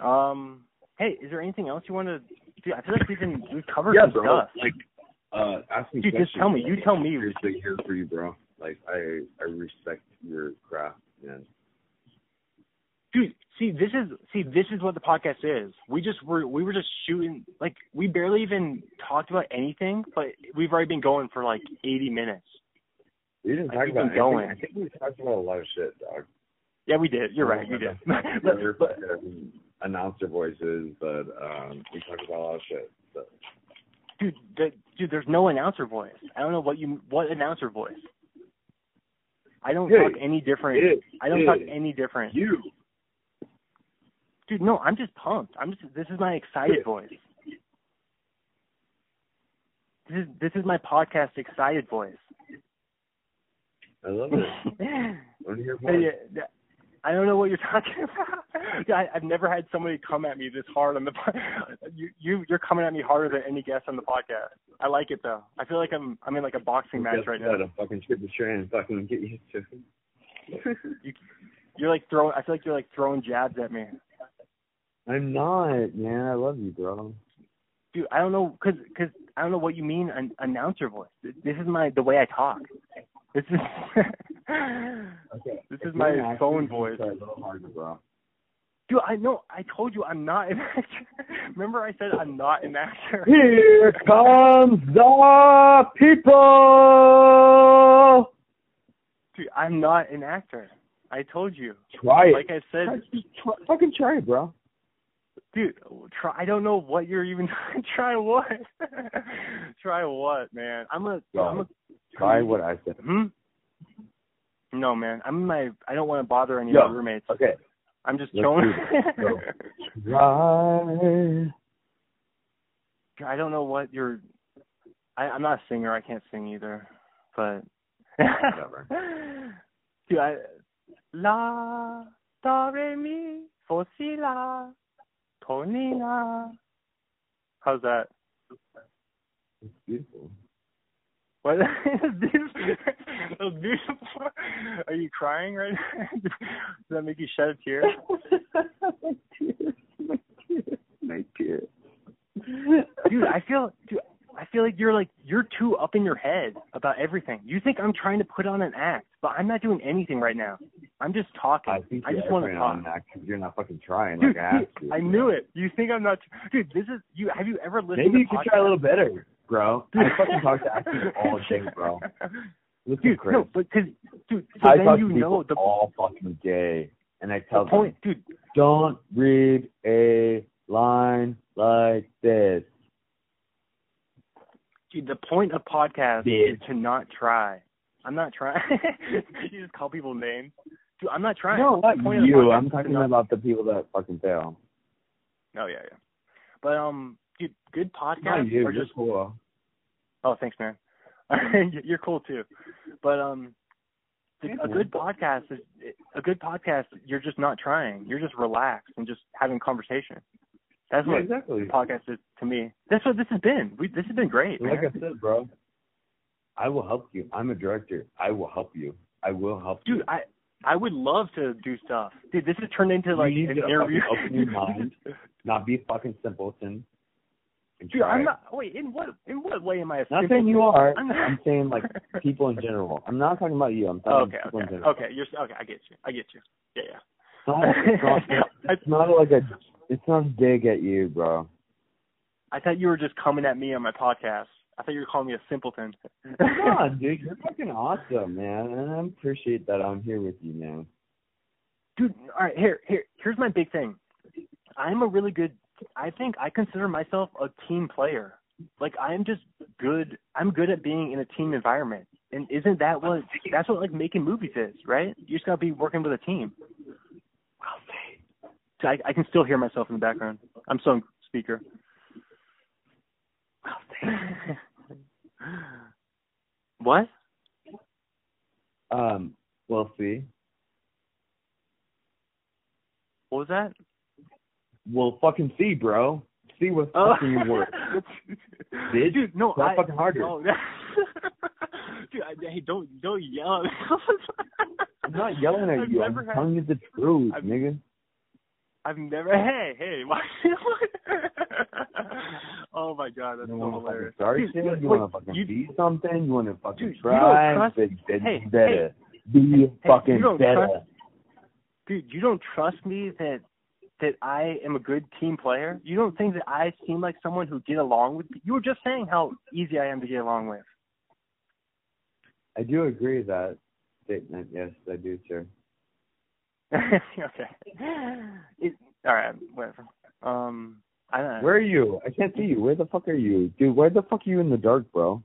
Um. Hey, is there anything else you want to? Dude, I feel like we've been we've covered Yeah, bro. stuff. Like, uh, ask me Dude, just tell me. You tell me. Seriously, here for you, bro. Like, I I respect your craft, man. Dude see this is see this is what the podcast is we just were we were just shooting like we barely even talked about anything but we've already been going for like 80 minutes We didn't I talk about them going. anything. I think we talked about a lot of shit, dog. yeah we did you're right we did but, but announcer voices, but um, we talked about a lot of shit. So. dude the, dude there's no announcer voice i don't know what you what announcer voice i don't talk any different It, i don't it, talk any different You. Dude no i'm just pumped i'm just this is my excited voice this is this is my podcast excited voice I love it. I want to hear more. Hey, yeah, yeah, I don't know what you're talking about. I, I've never had somebody come at me this hard on the. po- You you you're coming at me harder than any guest on the podcast. I like it though. I feel like I'm I'm in like a boxing match right now. I'm fucking Trippy Tran and fucking get used to it. You're like throwing. I feel like you're like throwing jabs at me, I'm not, man. I love you, bro. dude. I don't know because cause I don't know what you mean an announcer voice. This is my the way I talk. This is Okay. this is my phone voice. Try a little harder, bro. Dude, I know. I told you I'm not an actor. Remember, I said I'm not an actor. Here comes the people. Dude, I'm not an actor. I told you. Try it. Like I said, Just try, fucking try it, bro. Dude, try. I don't know what you're even try what. try what, man? I'm a. Bro, am a. Try what I said. Hmm. No, man. I'm in my. I don't want to bother any Yo, of my roommates. Okay. I'm just let's chilling. Try. I don't know what you're. I, I'm not a singer. I can't sing either. But Whatever. dude, I La, do, re, mi, fa, si, la, tonina. How's that? It's beautiful. What? That's beautiful. That's beautiful. Are you crying right now? Does that make you shed a tear? my tears, my tears, my tears. Dude, I feel, dude, I feel like you're like you're too up in your head about everything. You think I'm trying to put on an act, but I'm not doing anything right now. I'm just talking. I think I just want to talk. on that 'cause you're not fucking trying Dude, like I have dude, to. I knew it. You think I'm not? Dude, this is you. Have you ever listened? Maybe you could try a little better, bro. Dude. I fucking talk to actors all day, bro. Listen, Dude, Chris. no, but because dude, so I then talk you to know the, all fucking day, and I the tell point, them, dude. don't read a line like this. Dude, the point of podcast is to not try. I'm not trying. you just call people names. Dude, I'm not trying. No, not point you. podcast I'm talking not- about the people that fucking fail. Oh yeah, yeah. But um, dude, good Not podcasts you. are just. cool. Oh, thanks, man. You're cool too. But um, a good podcast is a good podcast. You're just not trying. You're just relaxed and just having conversation. That's Yeah, what exactly. the podcast is to me. That's what this has been. We this has been great. Like man. I said, bro, I will help you. I'm a director. I will help you. I will help you. Dude, I I would love to do stuff. Dude, this has turned into like an interview. open your mind. Not be a fucking simpleton. Dude, try I'm not. Wait, in what in what way am I a Not saying you are. I'm not- I'm saying like people in general. I'm not talking about you. I'm talking okay, people in general. okay. You're okay. I get you. I get you. Yeah, yeah. It's not, it's not, it's not like a. It's sounds a dig at you, bro. I thought you were just coming at me on my podcast. I thought you were calling me a simpleton. Come on, dude. You're fucking awesome, man, and I appreciate that I'm here with you, man. Dude, all right, here, here, here's my big thing. I'm a really good. I think I consider myself a team player. Like I'm just good. I'm good at being in a team environment. And isn't that what? That's what like making movies is, right? You just gotta be working with a team. I, I can still hear myself in the background. I'm still on speaker. what? Um, we'll see. What was that? We'll fucking see, bro. See what Oh. fucking work. Bitch, Dude, no, I, fucking harder. No, dude, I, hey, don't don't yell. I'm not yelling at I've you. I'm had, telling you the truth, I've- nigga. I've never. Hey, hey, why? oh my god, that's You so want to fucking hilarious. start Dude, shit? wait, You want to fucking you- be something? You want to fucking Dude, you try? trust- Then, then hey, you better. Be hey, fucking you better. trust- dude, you don't trust me that that I am a good team player. You don't think that I seem like someone who get along with. You were just saying how easy I am to get along with. I do agree with that statement. Yes, I do, sir. okay. It, all right, whatever. Um, I don't know. Where are you? I can't see you. Where the fuck are you, dude? Where the fuck are you in the dark, bro?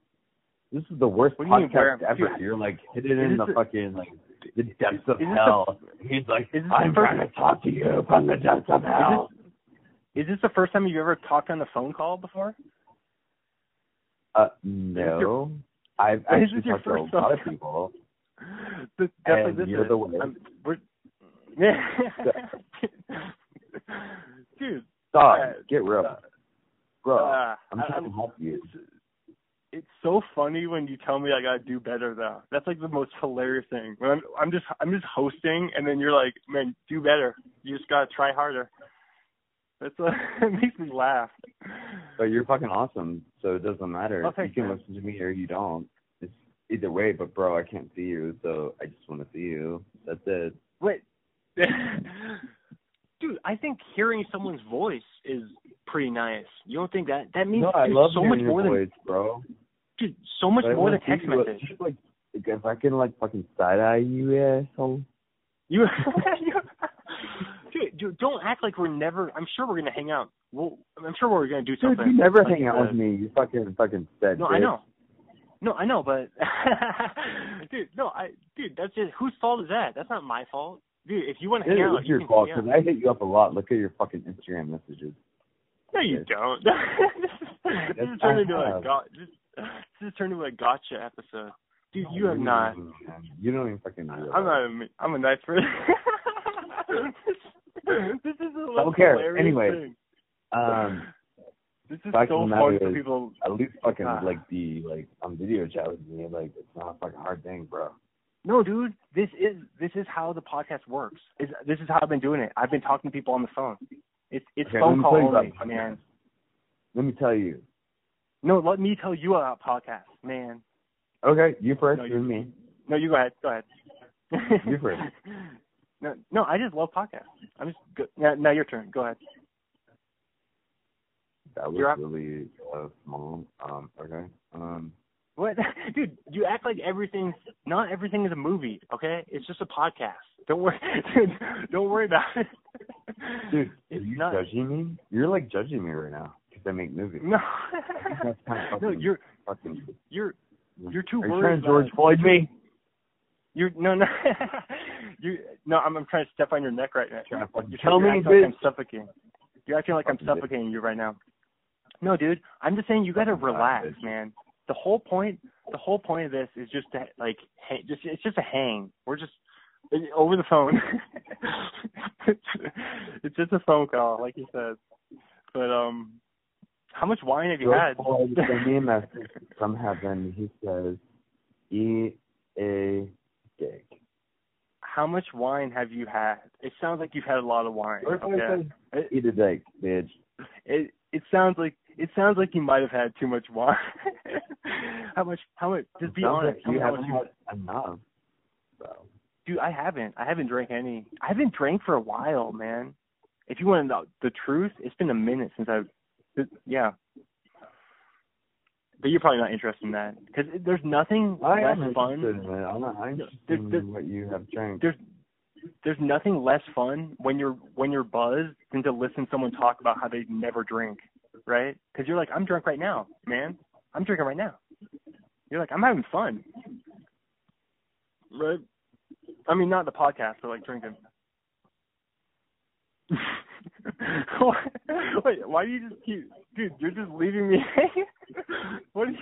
This is the worst What mean, podcast where? ever. Dude, You're like hidden in the this fucking like the depths of is this hell. He's like, is this the I'm first- trying to talk to you from the depths of hell. Is this the first time you've ever talked on the phone call before? Uh, no. I've Is actually your talked to a lot of people. This, definitely And this you're is. the worst. I'm, we're, yeah. Dude. Stop. Uh, Get real. uh, Bro, uh, I'm I- trying to help you. It's, it's so funny when you tell me I gotta do better though. That's like the most hilarious thing. When I'm I'm just I'm just hosting and then you're like, man, do better. You just gotta try harder. That's what it makes me laugh. But you're fucking awesome, so it doesn't matter. Oh, you can listen to me or you don't. It's either way, but bro, I can't see you, so I just want to see you. That's it. Wait. Dude, I think hearing someone's voice is pretty nice. You don't think that that means no, I dude, love so much more voice, bro. dude, so much But more than text message. Just like, if I can like fucking side eye you, asshole. You, you dude, dude, don't act like we're never. I'm sure we're gonna hang out. Well, I'm sure we're gonna do Dude, something. you never like hang out with uh, me. You fucking fucking said. No, I know. No, I know, but dude, no, I, dude, that's just whose fault is that? That's not my fault, dude. If you want to hang out, is your fault because I hit you up a lot. Look at your fucking Instagram messages. No, you don't. this is turned into a go- this, this is turned into a gotcha episode. Dude, you have not. You don't even fucking know. I'm not. A, I'm a nice person. this is a Don't care. Anyway, thing. Um, This is so of the fun matter for people. at least fucking Ah. like be like on video chat with me. Like it's not a fucking hard thing, bro. No, dude, this is this is how the podcast works. Is this is how I've been doing it. I've been talking to people on the phone. It's it's Okay, phone call only, man. Let me tell you. No, let me tell you about podcast, man. Okay, you first, No, you- me. No, you go ahead. Go ahead. You first. No, no, I just love podcasts. I'm just good. now, now your turn. Go ahead. That was really uh, small. Um, okay. Um, What, dude? You act like everything's not everything is a movie. Okay, it's just a podcast. Don't worry. dude, don't worry about it. dude, are you not. judging me? You're like judging me right now because I make movies. No. Kind of no, you're Fucking. you're you're too Are you trying to George. Floyd me? You're no no. you no. I'm I'm trying to step on your neck right now. Trying to fucking You're, kill me, acting like I'm suffocating. You're acting like I'm Fucking bitch. suffocating you right now. No, dude. I'm just saying you gotta relax, bitch. man. The whole point, the whole point of this is just to like, hang, just it's just a hang. We're just over the phone. it's just a phone call, like you said. But um, how much wine have you George had? Floyd sent me a message from heaven. He says, "Eat a dick." how much wine have you had? It sounds like you've had a lot of wine. George Okay. says, "Eat a dick, bitch." It it sounds like it sounds like you might have had too much wine. how much? How much? Just be honest. like you haven't you, had enough. So. dude, I haven't. I haven't drank any. I haven't drank for a while, man. If you want to know the truth, it's been a minute since I've. Yeah. But you're probably not interested in that because there's nothing I less am fun. in it. I'm not I'm interested in what you have drank. there's there's nothing less fun when you're when you're buzzed than to listen to someone talk about how they never drink, right? Because you're like, I'm drunk right now, man. I'm drinking right now. You're like, I'm having fun, right? I mean, not the podcast, but like drinking. Wait, why do you just keep, dude? You're just leaving me. what? Are you,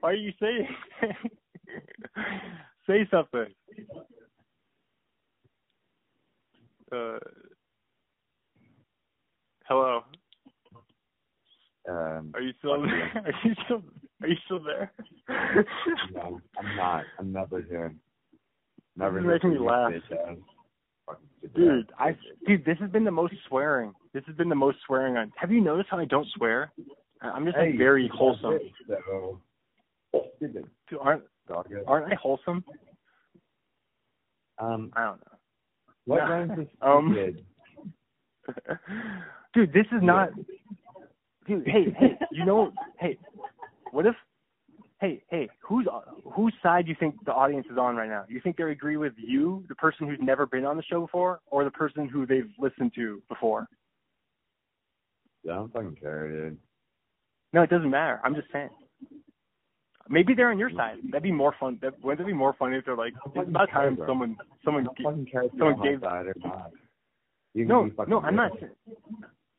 why are you saying? Say something. Uh, hello. Um, Are you still? You. Are you still? Are you still there? no, I'm not. I'm never here. Never here making me laugh. bitch ass. Fucking stupid Dude, I dude, this has been the most swearing. This has been the most swearing on. Have you noticed how I don't swear? I'm just like Hey, very you got wholesome. this, So, Dude, aren't aren't I wholesome? Um, I don't know. what No. rhymes with Um. Dude, this is not. Dude, hey, hey, you know, hey, what if? Hey, hey, who's whose side do you think the audience is on right now? You think they agree with you, the person who's never been on the show before, or the person who they've listened to before? Yeah, I don't fucking care, dude. No, it doesn't matter. I'm just saying. Maybe they're on your mm-hmm. side. That'd be more fun. That, wouldn't it be more funny if they're like, it's about time Bro. someone, I someone. fucking care if you're someone on my gave- side or not. You no, be no, I'm not.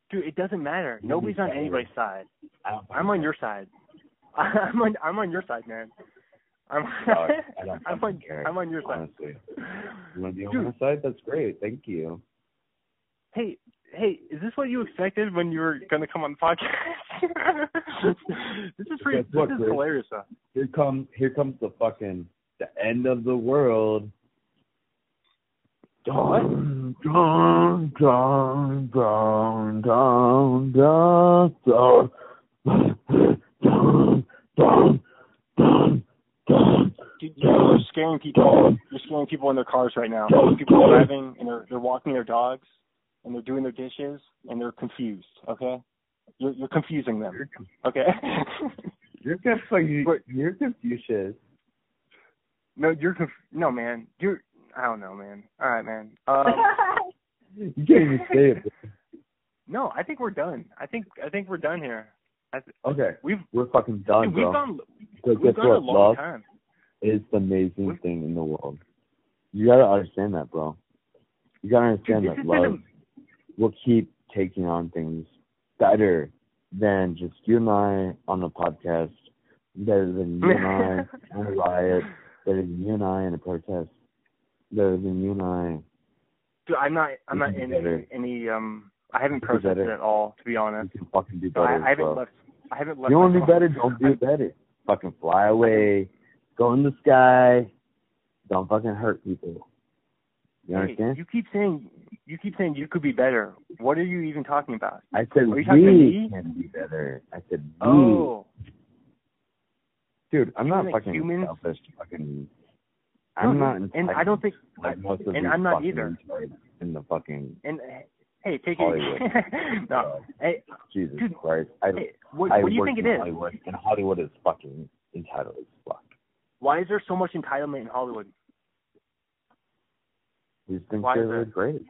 Dude, it doesn't matter. Nobody's on anybody's side. I'm on your side. I'm on. I'm on your side, man. I'm. I don't I'm on. care. I'm on your side. honestly. You want to be on my side? That's great. Thank you. Hey, hey, is this what you expected when you were gonna come on the podcast? this is pretty. Guess this is Chris? hilarious, though. Here comes here comes the fucking the end of the world. Dun, dun, dun, dun, dun, dun, dun, dun, dun, dun, dun. Dude, you're scaring people. You're scaring people in their cars right now. People are driving and they're they're walking their dogs and they're doing their dishes and they're confused. Okay, you're you're confusing them. Okay. you're confused. But- You're Confucius. no, you're conf- no man. You're I don't know, man. All right, man. Um, You can't even say it. no, I think we're done. I think I think we're done here. I th- Okay, we've we're fucking done, dude, we've bro. gone So we've guess gone a long Love time. is the amazing We've- thing in the world. You gotta understand that, bro. You gotta understand this that love a- will keep taking on things better than just you and I on the podcast Better than you and I in a riot. Better than you and I in a protest. Better than you and I. Dude, I'm not. I'm not in better. any, any. Um, I haven't You can do at all, to be You honest. can fucking do So better. I, I haven't bro. left. I haven't left. You want to do better? Don't do better. Fucking fly away. Go in the sky. Don't fucking hurt people. You Hey, understand? you keep saying you keep saying you could be better. What are you even talking about? I said Are you talking to we me? can be better. I said we. Oh, Dude, I'm You not fucking humans? selfish. Fucking. No, I'm not. and I don't think. like most of and I'm not either. in the fucking And hey, take Hollywood. it. no, hey, Jesus Dude, Christ. I, hey, what, I what do you think it in? Hollywood, and Hollywood is fucking entitled as fuck. Why is there so much entitlement in Hollywood? You think Why is that? great.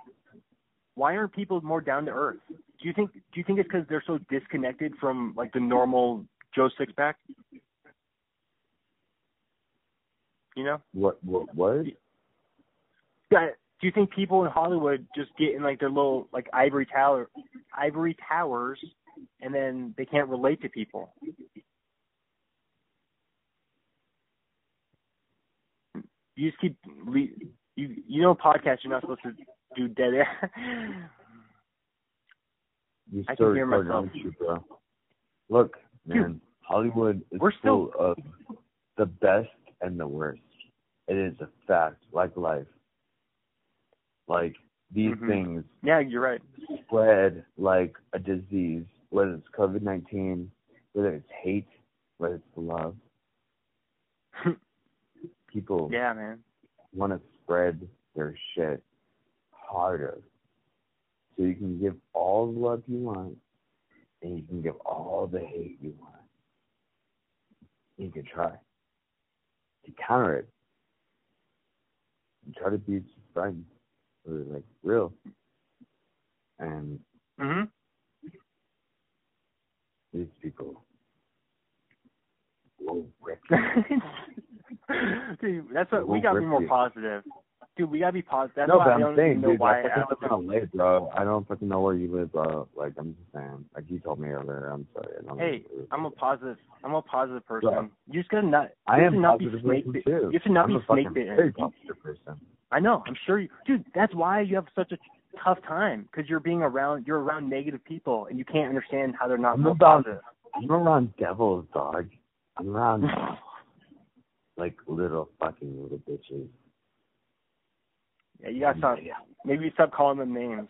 Why aren't people more down to earth? Do you think? Do you think it's because they're so disconnected from like the normal Joe Sixpack? You know? What? What? What? Yeah, do you think people in Hollywood just get in like their little like ivory tower ivory towers and then they can't relate to people? You just keep you you know podcast you're not supposed to do dead air. I can hear myself. you, bro? Look, man, Hollywood is we're still- full of the best and the worst. It is a fact, like life. Like these Mhm. things yeah, you're right. spread like a disease, whether it's COVID nineteen, whether it's hate, whether it's love. People yeah, man. want to spread their shit harder. So you can give all the love you want, and you can give all the hate you want. You can try to counter it. Try to be friends, or like real. And Mhm. these people will rip Dude, that's what we Won't gotta be more you. positive. Dude, we gotta be positive. That's no, but I I'm saying, dude, why I I fucking live in LA, bro. I don't fucking know where you live, bro. Like, I'm just saying. Like, you told me earlier. I'm sorry. I don't Hey. I'm a positive. I'm a positive person. Bro. You just gotta not. I am not be positive snake person bit- too. You have to not I'm be a snake bitten. very positive person. I know. I'm sure you, dude. That's why you have such a tough time because you're being around. You're around negative people and you can't understand how they're not I'm about- positive. I'm around devils, dog. I'm around like little fucking little bitches. Yeah, you gotta stop. Maybe stop calling them names.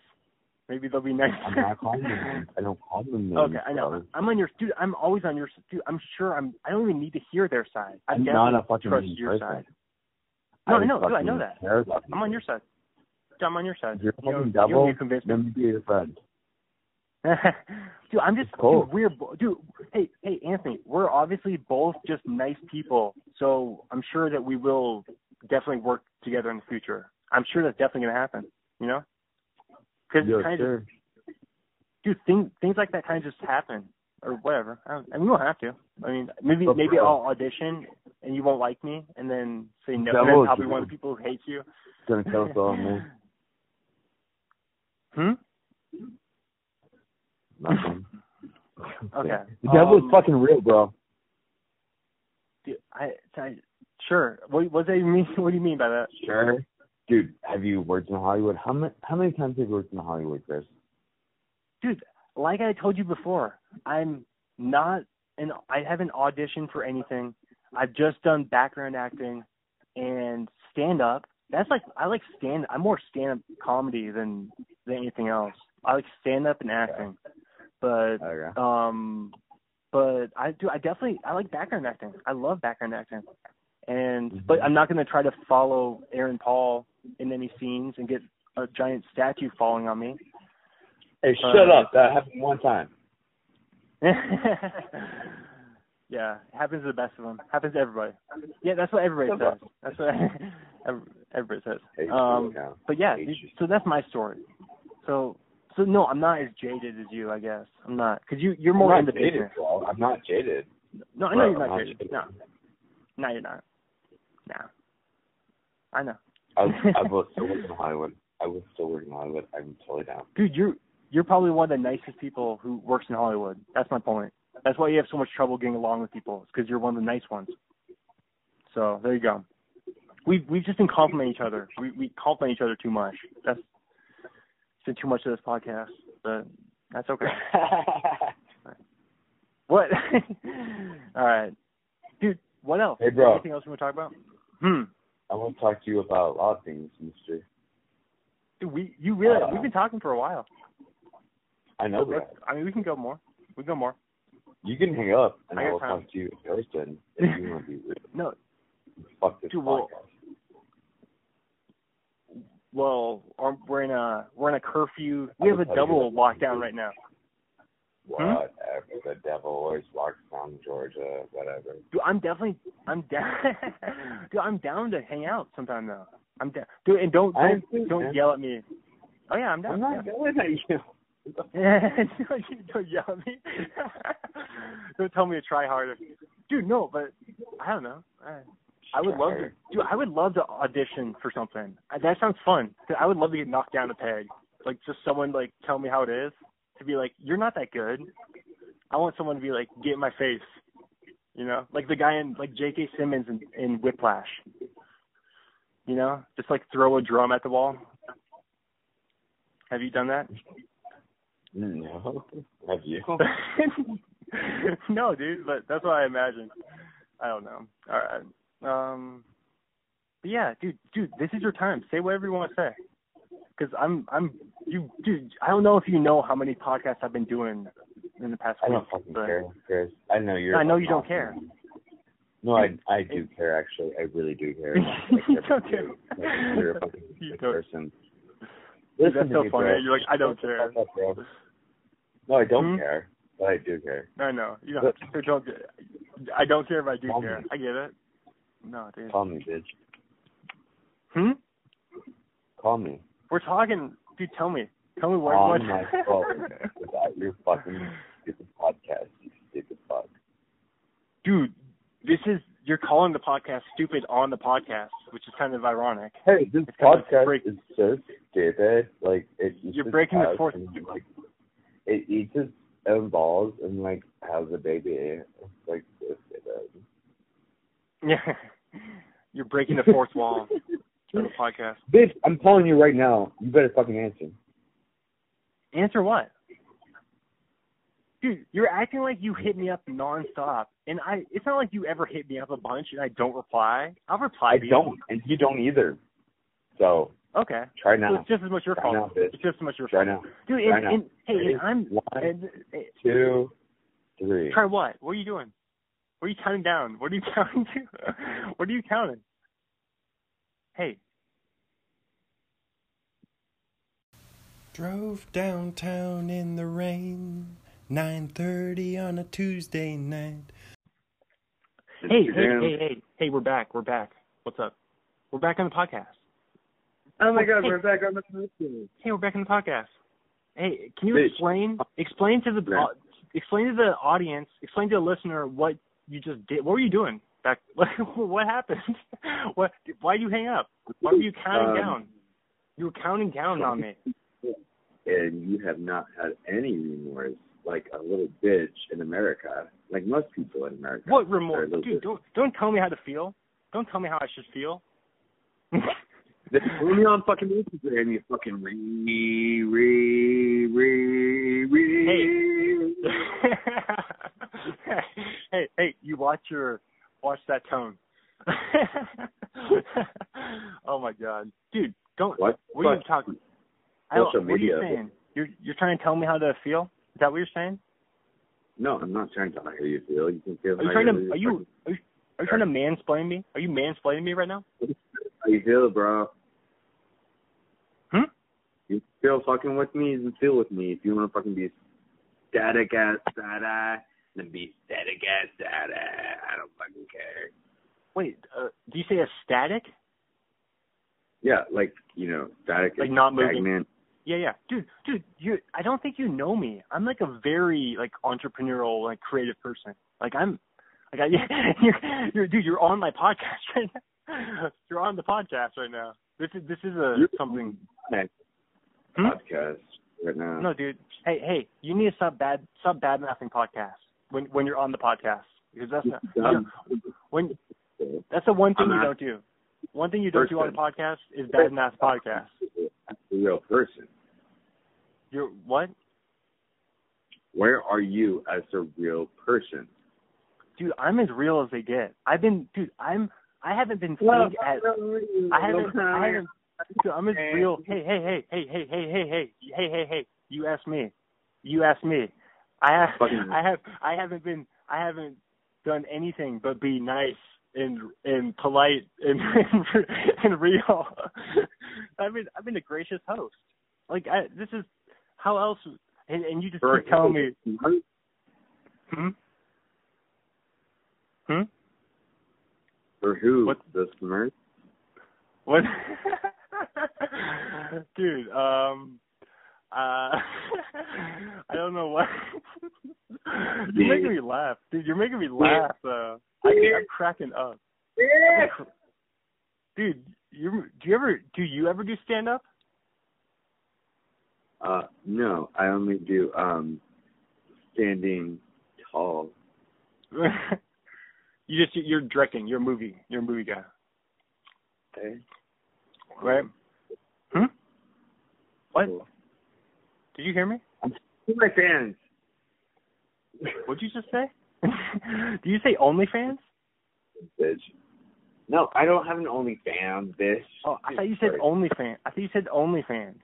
Maybe they'll be nice. I'm not calling them names. I don't call them names. Okay, I know. bro. I'm on your dude. I'm always on your dude. I'm sure. I'm. I don't even need to hear their side. I I'm definitely not a fucking trust your person. side. No, I I know, dude, I know that. I'm on your side. I'm on your side. You're You fucking you devil, need to convince me. let me be your friend. dude, I'm just cool. dude, we're dude. Hey, hey, Anthony, we're obviously both just nice people, so I'm sure that we will definitely work together in the future. I'm sure that's definitely gonna happen. You know, because Yo, kind of sure. dude, things things like that kind of just happen or whatever. I, don't, I mean, we don't have to. I mean, maybe But maybe bro- I'll audition and you won't like me, and then say no. And Devil, then I'll be one of the people who hates you. It's gonna kill us all, man. Hmm. Nothing. Okay. The devil is Um, fucking real, bro. Dude, I, I sure. What what do you mean? What do you mean by that? Sure. Dude, have you worked in Hollywood? How many how many times have you worked in Hollywood, Chris? dude, like I told you before, I'm not and I haven't auditioned for anything. I've just done background acting and stand up. That's like I like stand I'm more stand up comedy than than anything else. I like stand up and acting. But Okay. um but I do I definitely I like background acting. I love background acting. And but I'm not gonna try to follow Aaron Paul in any scenes and get a giant statue falling on me. Hey, Uh, shut up. That happened one time. yeah, it happens to the best of them. Happens to everybody. Yeah, that's what everybody says. That's what everybody says. Um, but yeah, Hey, dude, shit. so that's my story. So, so no, I'm not as jaded as you, I guess. I'm not, because you you're more I'm in the jaded, business. bro. I'm not jaded. No, I know you're not not jaded. jaded. No, no, you're not. No, I know. I, I will still work in Hollywood. I will still work in Hollywood. I'm totally down. Dude, you're you're probably one of the nicest people who works in Hollywood. That's my point. That's why you have so much trouble getting along with people. It's because you're one of the nice ones. So there you go. We've we've just been complimenting each other. We we compliment each other too much. That's it's been too much of this podcast, but that's okay. what? All right, dude. What else? Hey, bro. Anything else you want to talk about? Hmm. I want to talk to you about a lot of things, Mister. Dude, we you really Uh, we've been talking for a while. I know that. I mean, we can go more. We can go more. You can hang up, and I I, will time. talk to you in person if you want to be rude. No, Fuck this Dude, podcast. well, um, we're in a we're in a curfew. We have a will tell you double lockdown right now. Whatever. Hmm? The devil always walks down Georgia. Whatever. Dude, I'm definitely I'm down. Dude, I'm down to hang out sometime though. I'm down. Dude, and don't don't, don't man. yell at me. Oh yeah, I'm down. I'm not yeah. yelling at you. don't, don't yell at me. don't tell me to try harder, dude. No, but I don't know. I, I would love to, dude. I would love to audition for something. That sounds fun. Dude, I would love to get knocked down a peg. Like just someone like tell me how it is. To be like, you're not that good. I want someone to be like, get in my face. You know, like the guy in like J.K. Simmons in, in Whiplash. You know, just like throw a drum at the wall. Have you done that? No. Have you? no, dude, but that's what I imagine. I don't know. All right. Um. But yeah, dude, dude, this is your time. Say whatever you want to say. Cause I'm, I'm, you, dude. I don't know if you know how many podcasts I've been doing in the past I week. don't fucking but care, Chris. I know you're. I know you fucking don't care. No, I I do care actually. I really do care. You don't care. Like, you're a fucking You person. Dude, that's so me, funny. bro. You're like, I don't care. fuck up, bro. No, I don't Hmm? care, but I do care. I know. You don't. But- don't. I don't care if I do care. me. I get it. No, dude. Call me, bitch. Hmm. Call me. We're talking, dude. Tell me. Tell me what. On what... my phone without your fucking stupid podcast, you stupid fuck. dude, this is you're calling the podcast stupid on the podcast, which is kind of ironic. Hey, this It's kind of podcast break- is so stupid. Like it. You're breaking the fourth- some, Like, it its own balls and like has a baby. It's like so stupid. Yeah, you're breaking the fourth wall of the podcast. Bitch, I'm calling you right now. You better fucking answer. Answer what? Dude, you're acting like you hit me up nonstop, and I. It's not like you ever hit me up a bunch and I don't reply. I'll reply I to don't, and you don't either. So Okay. try So now. it's just as much your Try fault. now, bitch. It's just as much your Try fault. now. Dude, Try and, now. and hey, Ready? and I'm. One, And, and, two, three. Try what? What are you doing? What are you counting down? What are you counting to? what are you counting? Hey, Drove downtown in the rain, 9:30 on a Tuesday night. hey, hey, hey, hey, hey, we're back. We're back. What's up? We're back on the podcast. Oh my god, Hey. we're back on the podcast. Hey, we're back on the podcast. Hey, can you Bitch. explain explain to the Yeah. explain to the audience, explain to the listener what you just did. What were you doing What, happened? What? Why you hang up? Why were you counting Um, down? You were counting down on me. And you have not had any remorse like a little bitch in America, like most people in America. What remorse, dude? bitch. Don't don't tell me how to feel. Don't tell me how I should feel. Then Follow me on fucking Instagram, you fucking re re re re. Hey. hey, hey, you watch your watch that tone. oh my god, dude, don't. What? What are you talking? I don't, Social what are you media. saying? You're you're trying to tell me how to feel? Is that what you're saying? No, I'm not trying to tell how you feel. You can feel Are you trying to? Are you are you, are you trying to mansplain me? Are you mansplaining me right now? how you feel, bro. Hmm? You feel fucking with me, you feel with me. If you want to fucking be static ass static, then be static ass static. I don't fucking care. Wait, uh, do you say a static? Yeah, like you know, static Like is not moving. stagnant. Yeah, yeah, dude, dude, you. I don't think you know me. I'm like a very like entrepreneurial, like creative person. Like I'm, like I, you're, you're, dude, you're on my podcast right now. You're on the podcast right now. This is this is a You're- something. Next Hmm? podcast right now. No, dude. Hey, hey, you need to stop bad stop bad mouthing podcast. When when you're on the podcast because that's not you know, when that's the one thing you don't do. One thing you don't do on a Person. podcast is bad and ass podcast. As a real person. You're what? Where are you as a real person? Dude, I'm as real as they get. I've been dude, I'm I haven't been fake at I haven't I haven't dude, I'm as real hey hey hey hey hey hey hey hey hey hey hey you ask me. You ask me. I have I have I haven't been I haven't done anything but be nice and and polite and and, and real. I've been I've been a gracious host. Like I this is how else and, and you just For keep telling me hmm? Hmm? For who? What? The Smurf? What? Dude, um, uh, I don't know what. you're making me laugh, dude. You're making me laugh. Uh, I, I'm cracking up, dude. You do you ever do you ever do stand up? Uh, no, I only do um standing tall. you just you're directing. You're a movie. You're a movie guy, Okay. right? Hmm. What? Cool. Did you hear me? My fans? What'd you just say? do you say OnlyFans? bitch. No, I don't have an OnlyFans, bitch. Oh, I thought you said OnlyFans. I thought you said OnlyFans.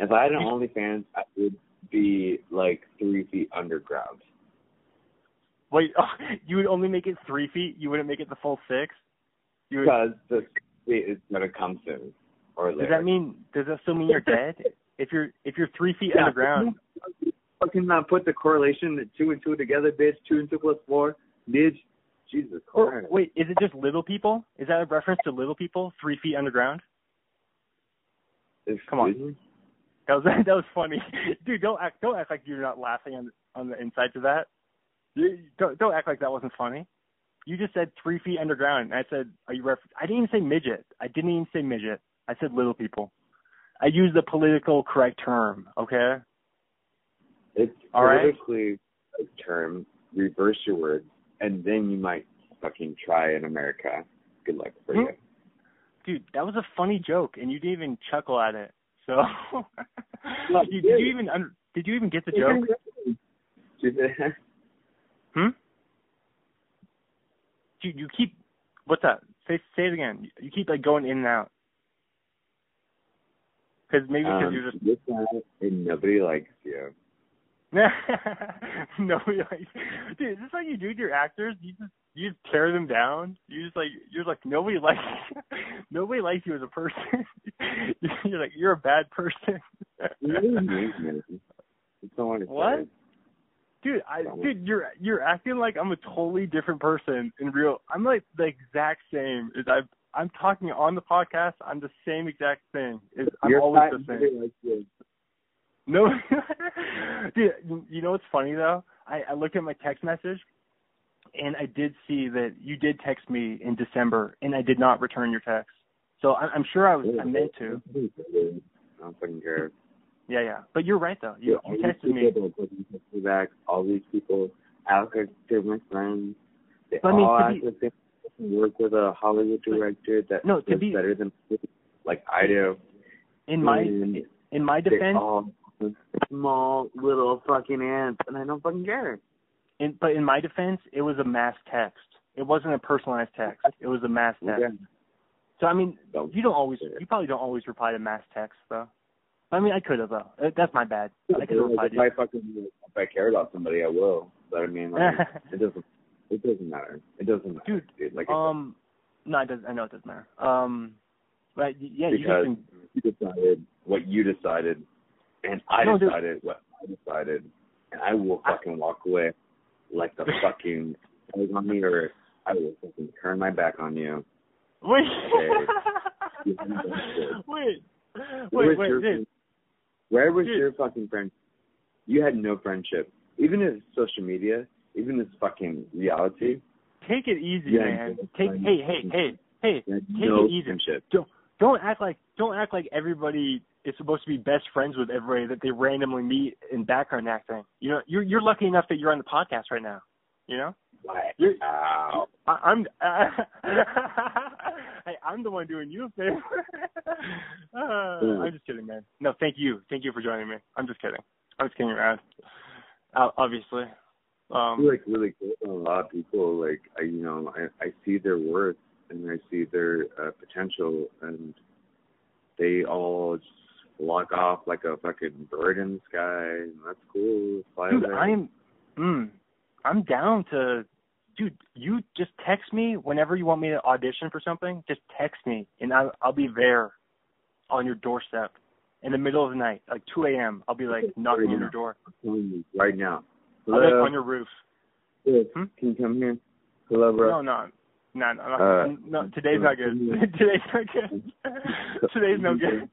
If I had an OnlyFans, I would be like three feet underground. Wait, oh, you would only make it three feet. You wouldn't make it the full six. You would, Because the feet is gonna come soon or later. does that mean? Does that still mean you're dead? If you're if you're three feet Yeah. underground, Fucking uh, put the correlation the two and two together, bitch. Two and two plus four, bitch. Jesus or Christ. wait, is it just little people? Is that a reference to little people three feet underground? come on. That was that was funny, dude. Don't act don't act like you're not laughing on on the inside to that. You, don't don't act like that wasn't funny. You just said three feet underground, and I said, "Are you ref?" I didn't even say midget. I didn't even say midget. I said little people. I use the political correct term. Okay. It's All right. politically a term. Reverse your words, and then you might fucking try in America. Good luck for Hmm? you. Dude, that was a funny joke, and you didn't even chuckle at it. So, No, did, did you even did you even get the joke? Hmm. Dude, you keep what's that? Say say it again. You keep like going in and out. Because maybe because um, you're just this guy and nobody likes you. nobody like dude. Is this what you do with your actors? You just you just tear them down. You just like you're like nobody likes nobody likes you as a person. you're like you're a bad person. You really need me. That's all I wanna What? say. dude, I dude, you're you're acting like I'm a totally different person in real. I'm like the exact same. as I I'm talking on the podcast. I'm the same exact thing. Is I'm You're always the same. you. No, dude. You know what's funny though? I, I looked at my text message, and I did see that you did text me in December, and I did not return your text. So I, I'm sure I was I meant to. I don't fucking care. Yeah, yeah. But you're right though. You, all you texted me. people don't text me back. All these people act like they're my friends. They But I mean, all act be- like they fucking work with a Hollywood director that No, to be- better than like I do. In my And in my defense, small little fucking ants, and I don't fucking care. In, but in my defense, it was a mass text. It wasn't a personalized text. It was a mass text. Yeah. So I mean, you don't always, you probably don't always reply to mass text though. I mean, I could have though. Uh, That's my bad. I could have replied if to. I fucking if I care about somebody, I will. But I mean, like, it doesn't. It doesn't matter. It doesn't matter, Dude, dude. Like, I Um, no, it doesn't. I know it doesn't matter. Um, but yeah, said, you because just you decided what you decided, and I No, dude. decided what I decided, and I will I- fucking walk away like the fucking egg on the earth. I will fucking turn my back on you. wait, You haven't done shit. wait, Where wait, was your, wait, dude. Where was Dude. your fucking friend? You had no friendship. Even if social media, even this fucking reality, Take it easy, Yeah, man. Take, fine. hey, hey, hey, hey. had Take no it easy. Don't don't act like don't act like everybody is supposed to be best friends with everybody that they randomly meet in background acting. You know, you're you're lucky enough that you're on the podcast right now. You know, Wow. I, I'm hey, I'm the one doing you a favor. uh, I'm just kidding, man. No, thank you, thank you for joining me. I'm just kidding. I'm just kidding around. Uh, obviously, I um, feel like really cool. A lot of people like I, you know, I I see their worth and I see their uh, potential, and they all just walk off like a fucking bird in the sky. And that's cool. Fly dude, away. I'm, mm, I'm down to, dude. You just text me whenever you want me to audition for something. Just text me, and I'll I'll be there, on your doorstep, in the middle of the night, like 2 a.m. I'll be like knocking on your door. right now. I'll be like Hello, on your roof. Yes, Hmm? can you come here? Hello, bro. No, no, no, no, no. Uh, no today's not good. today's not good. today's no good.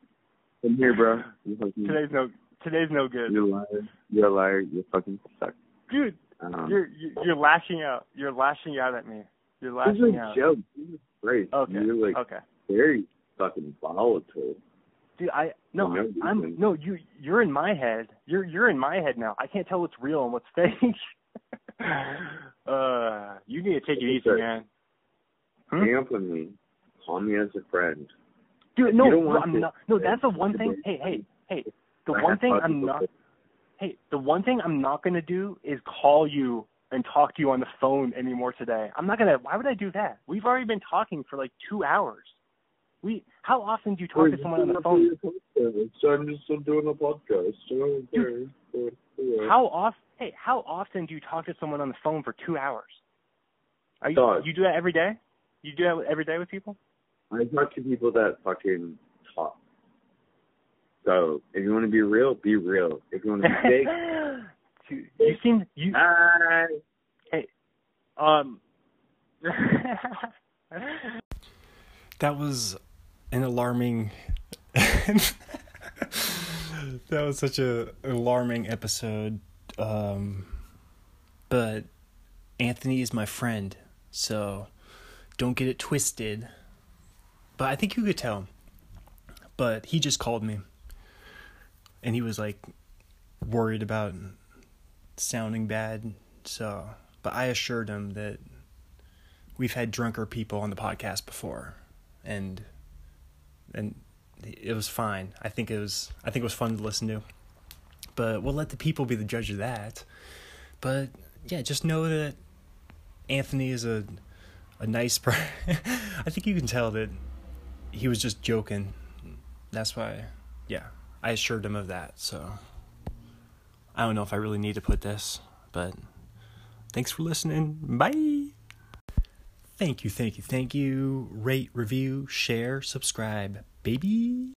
Come here, bro. Today's no. Today's no good. you're a liar. You're a liar. You fucking suck. Dude, Um, you're you're you're lashing out. You're lashing out at me. You're this is lashing a out. joke. Jesus Christ. Okay. You're like okay. very fucking volatile. Dude, I no, I'm no you. You're in my head. You're you're in my head now. I can't tell what's real and what's fake. uh, you need to take it easy, Okay. man. Hmm? Hang up with me. Call me as a friend. Dude, no, no, I'm to- not. No, that's the one thing. Hey, hey, hey. The one thing I'm not. Hey, the one thing I'm not gonna do is call you and talk to you on the phone anymore today. I'm not gonna. Why would I do that? We've already been talking for like two hours. We. How often do you talk to someone on the phone? So I'm just doing a podcast. Okay. How off? Hey, how often do you talk to someone on the phone for two hours? Are you, Dog. you do that every day? You do that every day with people? I talk to people that fucking talk. So if you want to be real, be real. If you want to be fake, Dude, you seem you hi. um. That was an alarming. that was such a alarming episode. Um, but Anthony is my friend, so don't get it twisted. But I think you could tell. But he just called me, and he was like worried about sounding bad. So, but I assured him that we've had drunker people on the podcast before and and it was fine. I think it was I think it was fun to listen to. But we'll let the people be the judge of that. But yeah, just know that Anthony is a a nice person. I think you can tell that he was just joking. That's why yeah, I assured him of that. So I don't know if I really need to put this, but thanks for listening. Bye. Thank you, thank you, thank you. Rate, review, share, subscribe, baby.